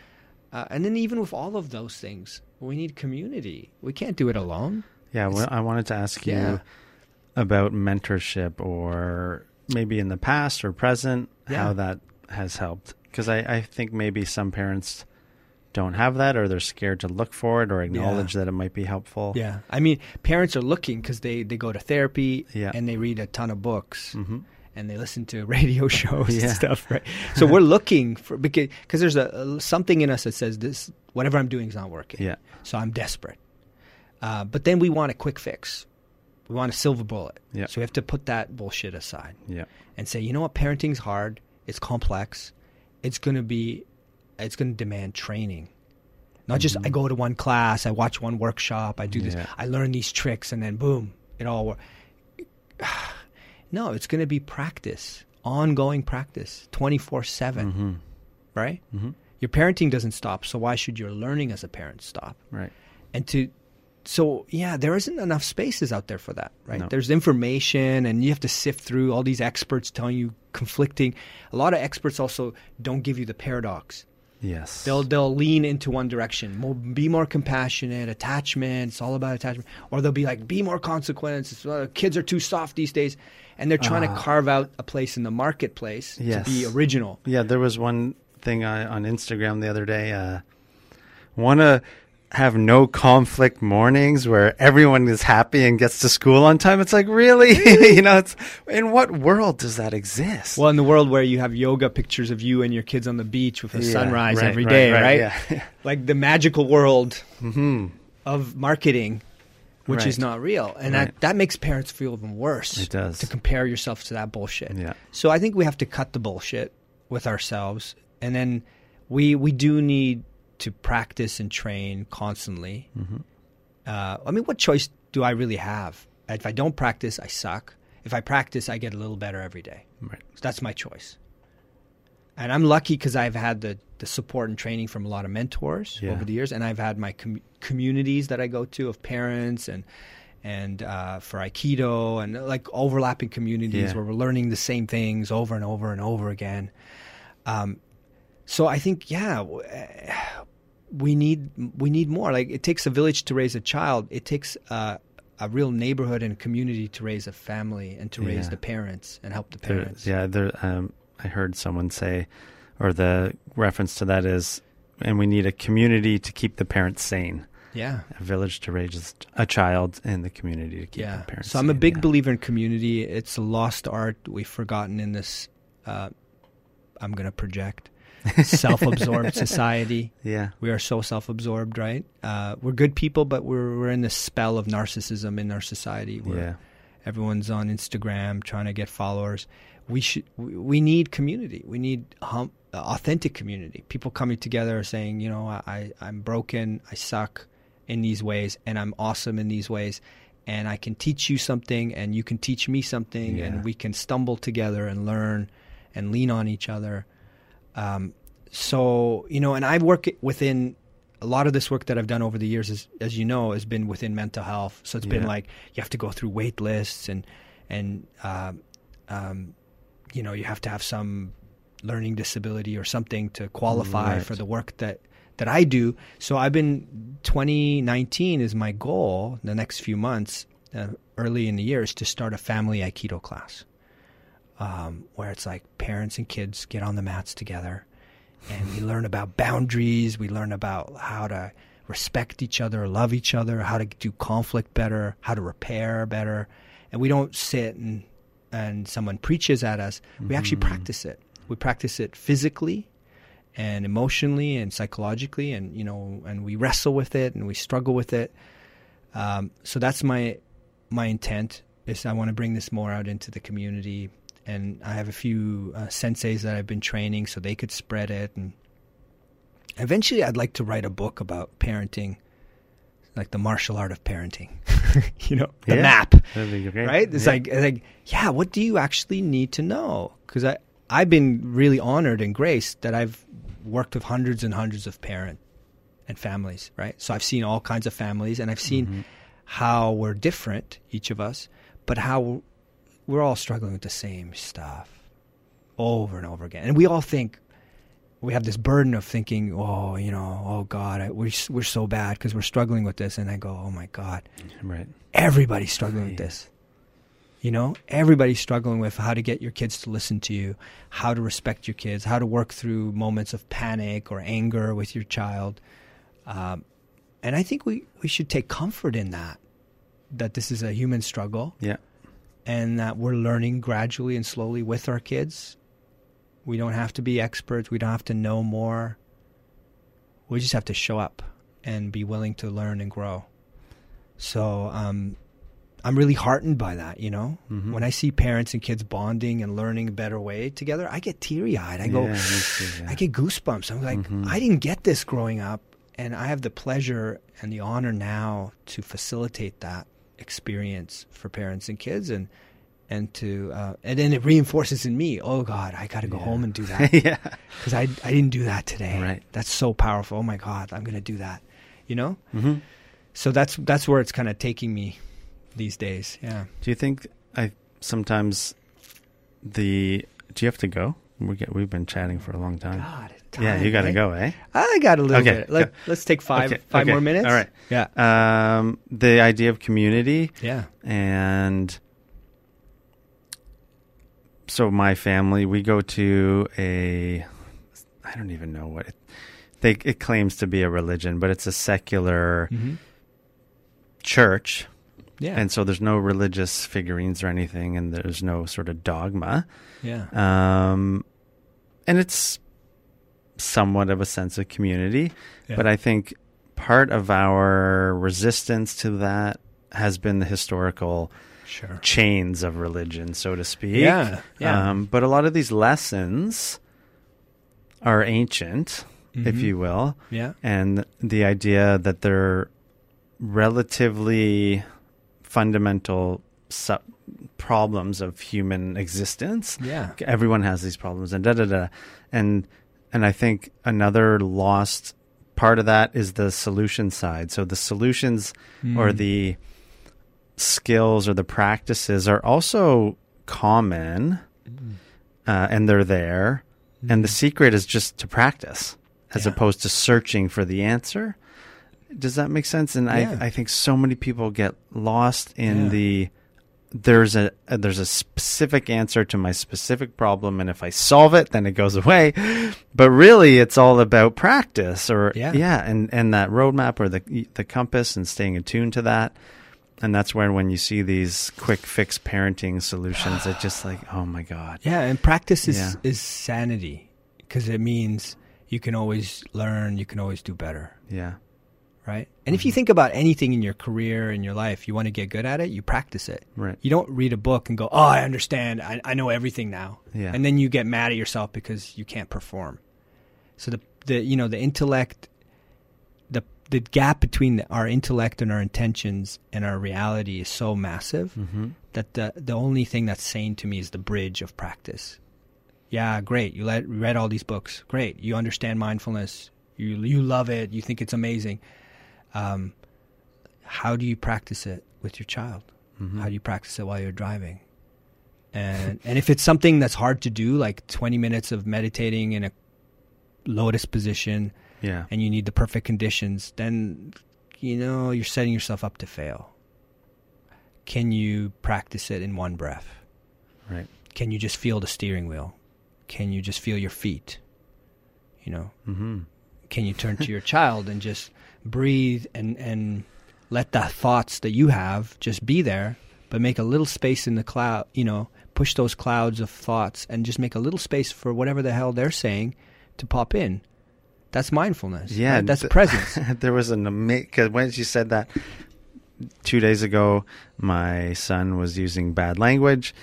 Speaker 2: uh, and then even with all of those things, we need community. We can't do it alone.
Speaker 1: Yeah, well, I wanted to ask you
Speaker 2: Yeah.
Speaker 1: about mentorship or maybe in the past or present,
Speaker 2: Yeah.
Speaker 1: how that has helped. Because I, I think maybe some parents don't have that or they're scared to look for it or acknowledge that it might be helpful.
Speaker 2: Yeah, I mean, parents are looking because they they go to therapy
Speaker 1: Yeah.
Speaker 2: and they read a ton of books
Speaker 1: hmm
Speaker 2: and they listen to radio shows
Speaker 1: Yeah.
Speaker 2: and stuff, right? So we're looking for because cause there's a, a something in us that says this whatever I'm doing is not working.
Speaker 1: Yeah.
Speaker 2: So I'm desperate. Uh, but then we want a quick fix. We want a silver bullet.
Speaker 1: Yeah.
Speaker 2: So we have to put that bullshit aside
Speaker 1: Yeah.
Speaker 2: and say, you know what, parenting's hard. It's complex. It's going to be, it's going to demand training. Not just I go to one class, I watch one workshop, I do this,
Speaker 1: Yeah.
Speaker 2: I learn these tricks, and then boom, it all works. No, it's going to be practice, ongoing practice, twenty four seven,
Speaker 1: hmm
Speaker 2: right?
Speaker 1: hmm
Speaker 2: Your parenting doesn't stop, so why should your learning as a parent stop?
Speaker 1: Right.
Speaker 2: and to so yeah there isn't enough spaces out there for that right
Speaker 1: No.
Speaker 2: there's information and you have to sift through all these experts telling you conflicting a lot of experts also don't give you the paradox
Speaker 1: Yes.
Speaker 2: They'll they'll lean into one direction. More, be more compassionate, attachment. It's all about attachment. Or they'll be like, be more consequence. Uh, kids are too soft these days, and they're trying
Speaker 1: Ah.
Speaker 2: to carve out a place in the marketplace
Speaker 1: Yes.
Speaker 2: to be original.
Speaker 1: Yeah, there was one thing I, on Instagram the other day. Uh, Want to have no conflict mornings where everyone is happy and gets to school on time? It's like really, you know, it's in what world does that exist?
Speaker 2: Well, in the world where you have yoga pictures of you and your kids on the beach with a
Speaker 1: Yeah,
Speaker 2: sunrise
Speaker 1: right,
Speaker 2: every day, right?
Speaker 1: Yeah.
Speaker 2: Like the magical world
Speaker 1: hmm
Speaker 2: of marketing, which is not real, and
Speaker 1: Right.
Speaker 2: that that makes parents feel even worse.
Speaker 1: It does.
Speaker 2: to compare yourself to that bullshit.
Speaker 1: Yeah.
Speaker 2: So I think we have to cut the bullshit with ourselves, and then we we do need to practice and train constantly.
Speaker 1: Mm-hmm.
Speaker 2: Uh, I mean, what choice do I really have? If I don't practice, I suck. If I practice, I get a little better every day.
Speaker 1: Right.
Speaker 2: So that's my choice. And I'm lucky because I've had the, the support and training from a lot of mentors
Speaker 1: Yeah.
Speaker 2: over the years, and I've had my com- communities that I go to of parents and and uh, for Aikido and like overlapping communities
Speaker 1: Yeah.
Speaker 2: where we're learning the same things over and over and over again. Um, so I think yeah, w- eh, we need we need more. Like it takes a village to raise a child. It takes uh, a real neighborhood and community to raise a family and to raise the parents and help the
Speaker 1: There,
Speaker 2: parents.
Speaker 1: yeah, there. Um, I heard someone say, or the reference to that is, and we need a community to keep the parents sane.
Speaker 2: Yeah.
Speaker 1: A village to raise a child, and the community to keep
Speaker 2: yeah.
Speaker 1: the parents.
Speaker 2: So I'm a big
Speaker 1: Yeah.
Speaker 2: believer in community. It's a lost art we've forgotten in this. Uh, I'm going to project self-absorbed society.
Speaker 1: Yeah.
Speaker 2: We are so self-absorbed, right? Uh, we're good people, but we're we're in the spell of narcissism in our society. Where
Speaker 1: Yeah.
Speaker 2: everyone's on Instagram trying to get followers. We should. We we need community. We need hum, authentic community. People coming together saying, you know, I I'm broken. I suck in these ways, and I'm awesome in these ways. And I can teach you something, and you can teach me something,
Speaker 1: Yeah.
Speaker 2: and we can stumble together and learn, and lean on each other. Um, so you know, and I work within a lot of this work that I've done over the years, is, as you know, has been within mental health. So it's been like you have to go through wait lists and and um, um, you know you have to have some learning disability or something to qualify
Speaker 1: Right.
Speaker 2: for the work that that I do. So I've been 2019 is my goal. The next few months, uh, early in the year, is to start a family aikido class, um, where it's like parents and kids get on the mats together, and we learn about boundaries. We learn about how to respect each other, love each other, how to do conflict better, how to repair better, and we don't sit and and someone preaches at us. We actually
Speaker 1: Mhm.
Speaker 2: practice it. We practice it physically and emotionally and psychologically and you know and we wrestle with it and we struggle with it um, so that's my my intent is i want to bring this more out into the community and i have a few uh, senseis that i've been training so they could spread it and eventually i'd like to write a book about parenting like the martial art of parenting you know the
Speaker 1: Yeah.
Speaker 2: map
Speaker 1: That'd be great.
Speaker 2: right? It's
Speaker 1: Yeah.
Speaker 2: like like yeah, what do you actually need to know? Because I I've been really honored and graced that I've worked with hundreds and hundreds of parents and families, right? So I've seen all kinds of families, and I've seen
Speaker 1: Mhm.
Speaker 2: how we're different, each of us, but how we're all struggling with the same stuff over and over again, and we all think. We have this burden of thinking, oh, you know, oh God, I, we're we're so bad because we're struggling with this, and I go, oh my God,
Speaker 1: right.
Speaker 2: everybody's struggling with this. You know, everybody's struggling with how to get your kids to listen to you, how to respect your kids, how to work through moments of panic or anger with your child. Um, and I think we, we should take comfort in that, that this is a human struggle
Speaker 1: Yeah.
Speaker 2: And that we're learning gradually and slowly with our kids. We don't have to be experts, we don't have to know more. We just have to show up and be willing to learn and grow. So um, I'm really heartened by that, you know?
Speaker 1: Mhm.
Speaker 2: When I see parents and kids bonding and learning a better way together, I get teary eyed. I go,
Speaker 1: Yeah, me too, yeah.
Speaker 2: I get goosebumps. I'm like,
Speaker 1: Mhm.
Speaker 2: I didn't get this growing up, and I have the pleasure and the honor now to facilitate that experience for parents and kids, and and to uh, and then it reinforces in me. Oh God, I got to go
Speaker 1: Yeah.
Speaker 2: home and do that
Speaker 1: yeah.
Speaker 2: because I I didn't do that today.
Speaker 1: Right.
Speaker 2: That's so powerful. Oh my God, I'm gonna do that. You know.
Speaker 1: hmm
Speaker 2: So that's that's where it's kind of taking me these days. Yeah.
Speaker 1: Do you think I sometimes the do you have to go? We get we've been chatting for a long time.
Speaker 2: God, time.
Speaker 1: Yeah, you got to
Speaker 2: right?
Speaker 1: go, eh?
Speaker 2: I got a little
Speaker 1: Okay,
Speaker 2: bit. Let, let's take five
Speaker 1: Okay,
Speaker 2: five
Speaker 1: okay,
Speaker 2: more minutes.
Speaker 1: all right.
Speaker 2: Yeah.
Speaker 1: Um, the idea of community
Speaker 2: Yeah.
Speaker 1: and so my family we go to a I don't even know what it they it claims to be a religion, but it's a secular
Speaker 2: hmm
Speaker 1: church,
Speaker 2: Yeah.
Speaker 1: and so there's no religious figurines or anything, and there's no sort of dogma.
Speaker 2: yeah.
Speaker 1: Um, and it's somewhat of a sense of community.
Speaker 2: Yeah.
Speaker 1: But I think part of our resistance to that has been the historical
Speaker 2: Sure.
Speaker 1: chains of religion, so to speak.
Speaker 2: Yeah. Yeah.
Speaker 1: Um, but a lot of these lessons are ancient, if
Speaker 2: Mhm.
Speaker 1: you will,
Speaker 2: Yeah.
Speaker 1: and the idea that they're relatively fundamental problems of human existence
Speaker 2: Yeah.
Speaker 1: everyone has these problems and da da da and and i think another lost part of that is the solution side so the solutions or
Speaker 2: Mm.
Speaker 1: the skills or the practices are also common
Speaker 2: Mm.
Speaker 1: uh, and they're there and the secret is just to practice as
Speaker 2: Yeah.
Speaker 1: opposed to searching for the answer does that make sense and
Speaker 2: Yeah.
Speaker 1: I, I think so many people get lost in
Speaker 2: Yeah.
Speaker 1: the there's a, there's a specific answer to my specific problem and if i solve it then it goes away. But really it's all about practice or
Speaker 2: Yeah.
Speaker 1: and and that roadmap or the the compass and staying attuned to that. And that's where when you see these quick fix parenting solutions it's just like oh my god.
Speaker 2: Yeah, and practice is
Speaker 1: Yeah.
Speaker 2: is sanity because it means you can always learn, you can always do better,
Speaker 1: yeah
Speaker 2: right? And if you think about anything in your career in your life, you want to get good at it, you practice it.
Speaker 1: right
Speaker 2: You don't read a book and go, "Oh, I understand. I, I know everything now."
Speaker 1: yeah
Speaker 2: And then you get mad at yourself because you can't perform. So the the you know the intellect, the the gap between the, our intellect and our intentions and our reality is so massive
Speaker 1: mm-hmm.
Speaker 2: that the the only thing that's sane to me is the bridge of practice. Yeah, great. You let, read all these books. Great. You understand mindfulness. You you love it. You think it's amazing. Um, how do you practice it with your child?
Speaker 1: Mm-hmm.
Speaker 2: How do you practice it while you're driving? And and if it's something that's hard to do, like 20 minutes of meditating in a lotus position,
Speaker 1: yeah
Speaker 2: and you need the perfect conditions, then you know you're setting yourself up to fail. Can you practice it in one breath?
Speaker 1: right
Speaker 2: Can you just feel the steering wheel? Can you just feel your feet? You know,
Speaker 1: mm-hmm.
Speaker 2: can you turn to your child and just breathe and and let the thoughts that you have just be there, but make a little space in the cloud, you know, push those clouds of thoughts and just make a little space for whatever the hell they're saying to pop in. That's mindfulness.
Speaker 1: Yeah,
Speaker 2: right? that's
Speaker 1: th-
Speaker 2: presence.
Speaker 1: there was an amazing because when she said that two days ago, my son was using bad language,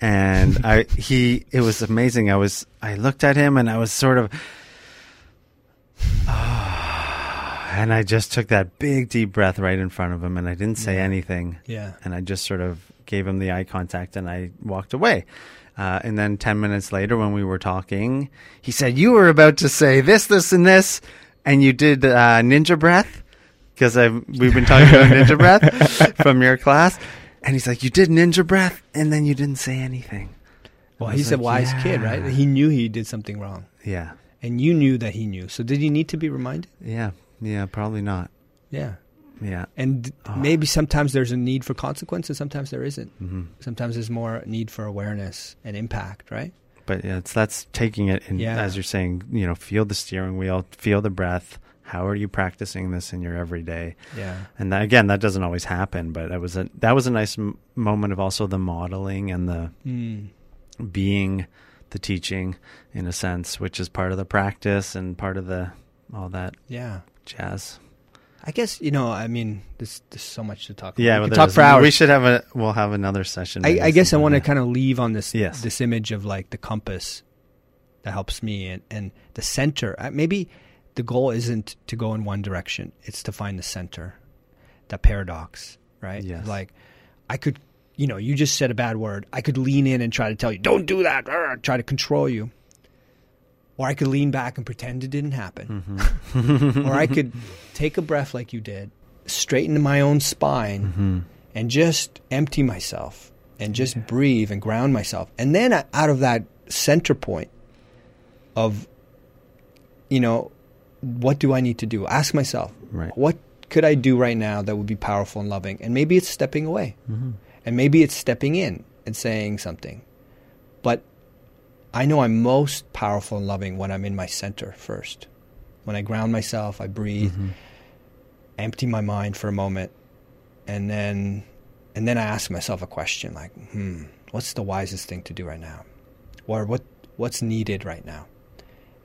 Speaker 1: and I he it was amazing. I was I looked at him and I was sort of. Oh, and I just took that big deep breath right in front of him, and I didn't say
Speaker 2: Yeah.
Speaker 1: anything,
Speaker 2: Yeah.
Speaker 1: and I just sort of gave him the eye contact, and I walked away. Uh, and then 10 minutes later, when we were talking, he said, You were about to say this, this, and this, and you did uh, ninja breath because we've been talking about ninja breath from your class. And he's like, You did ninja breath, and then you didn't say anything.
Speaker 2: Well, he's a
Speaker 1: like,
Speaker 2: wise kid, right? He knew he did something wrong,
Speaker 1: Yeah.
Speaker 2: and you knew that he knew. So did he need to be reminded?
Speaker 1: Yeah. Yeah. Probably not.
Speaker 2: Yeah.
Speaker 1: Yeah.
Speaker 2: And
Speaker 1: Oh.
Speaker 2: maybe sometimes there's a need for consequence, and sometimes there isn't.
Speaker 1: hmm
Speaker 2: Sometimes there's more need for awareness and impact, right?
Speaker 1: But yeah, it's that's taking it in,
Speaker 2: Yeah.
Speaker 1: as you're saying, you know, feel the steering wheel, feel the breath. How are you practicing this in your everyday?
Speaker 2: Yeah.
Speaker 1: And that, again, that doesn't always happen, but that was a that was a nice m- moment of also the modeling and the
Speaker 2: Mm.
Speaker 1: being the teaching in a sense, which is part of the practice and part of the all that
Speaker 2: Yeah.
Speaker 1: Jazz.
Speaker 2: I guess you know. I mean, there's there's so much to talk. about.
Speaker 1: Yeah,
Speaker 2: we
Speaker 1: well,
Speaker 2: talk for hours.
Speaker 1: We should have a we'll have another session.
Speaker 2: I, I guess I want to kind of leave on this
Speaker 1: Yes.
Speaker 2: this image of like the compass that helps me and, and the center. Uh, Maybe the goal isn't to go in one direction; it's to find the center, that paradox, right?
Speaker 1: Yes.
Speaker 2: Like I could, you know, you just said a bad word. I could lean in and try to tell you, "Don't do that," try to control you, or I could lean back and pretend it didn't happen,
Speaker 1: Mhm.
Speaker 2: or I could take a breath like you did, straighten my own spine
Speaker 1: Mhm.
Speaker 2: and just empty myself and just breathe and ground myself. And then out of that center point of you know, what do I need to do? Ask myself,
Speaker 1: Right.
Speaker 2: what could I do right now that would be powerful and loving? And maybe it's stepping away.
Speaker 1: Mm-hmm.
Speaker 2: And maybe it's stepping in and saying something. But I know I'm most powerful and loving when I'm in my center first. When I ground myself, I breathe,
Speaker 1: Mm-hmm.
Speaker 2: empty my mind for a moment, and then and then I ask myself a question like, hmm, what's the wisest thing to do right now? Or what what's needed right now?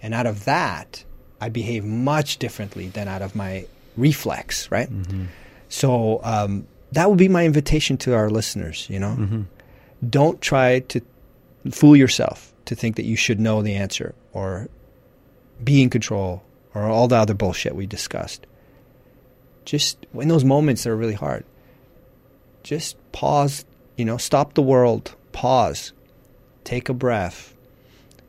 Speaker 2: And out of that, I behave much differently than out of my reflex, right?
Speaker 1: Mm-hmm.
Speaker 2: So um, that would be my invitation to our listeners. You know,
Speaker 1: Mm-hmm.
Speaker 2: don't try to fool yourself to think that you should know the answer or be in control or all the other bullshit we discussed. Just in those moments that are really hard, just pause. You know, stop the world. Pause. Take a breath.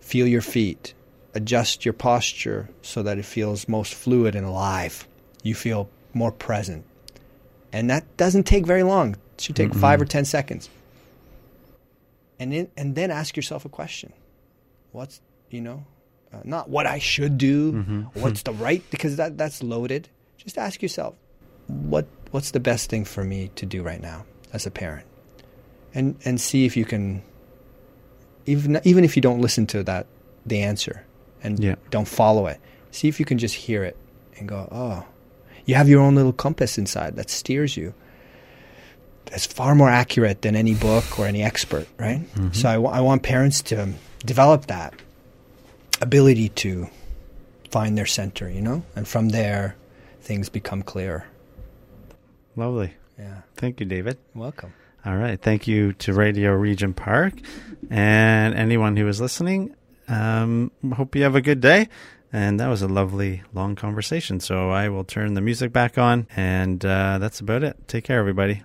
Speaker 2: Feel your feet. Adjust your posture so that it feels most fluid and alive. You feel more present. And that doesn't take very long. It should take
Speaker 1: Mm-mm.
Speaker 2: five or ten seconds. And then, and then ask yourself a question. What's, you know, uh, not what I should do,
Speaker 1: Mhm.
Speaker 2: what's the right, because that, that's loaded. Just ask yourself, what, what's the best thing for me to do right now as a parent? And, and see if you can, even, even if you don't listen to that, the answer and
Speaker 1: Yeah.
Speaker 2: don't follow it, see if you can just hear it and go, oh, you have your own little compass inside that steers you. That's far more accurate than any book or any expert, right?
Speaker 1: Mhm.
Speaker 2: So I want parents to develop that ability to find their center, you know, and from there, things become clearer.
Speaker 1: Lovely.
Speaker 2: Yeah,
Speaker 1: Thank you, David.
Speaker 2: welcome.
Speaker 1: All right. Thank you to Radio Region Park and anyone who is listening. Um, hope you have a good day. And that was a lovely long conversation. So I will turn the music back on, and uh, that's about it. Take care, everybody.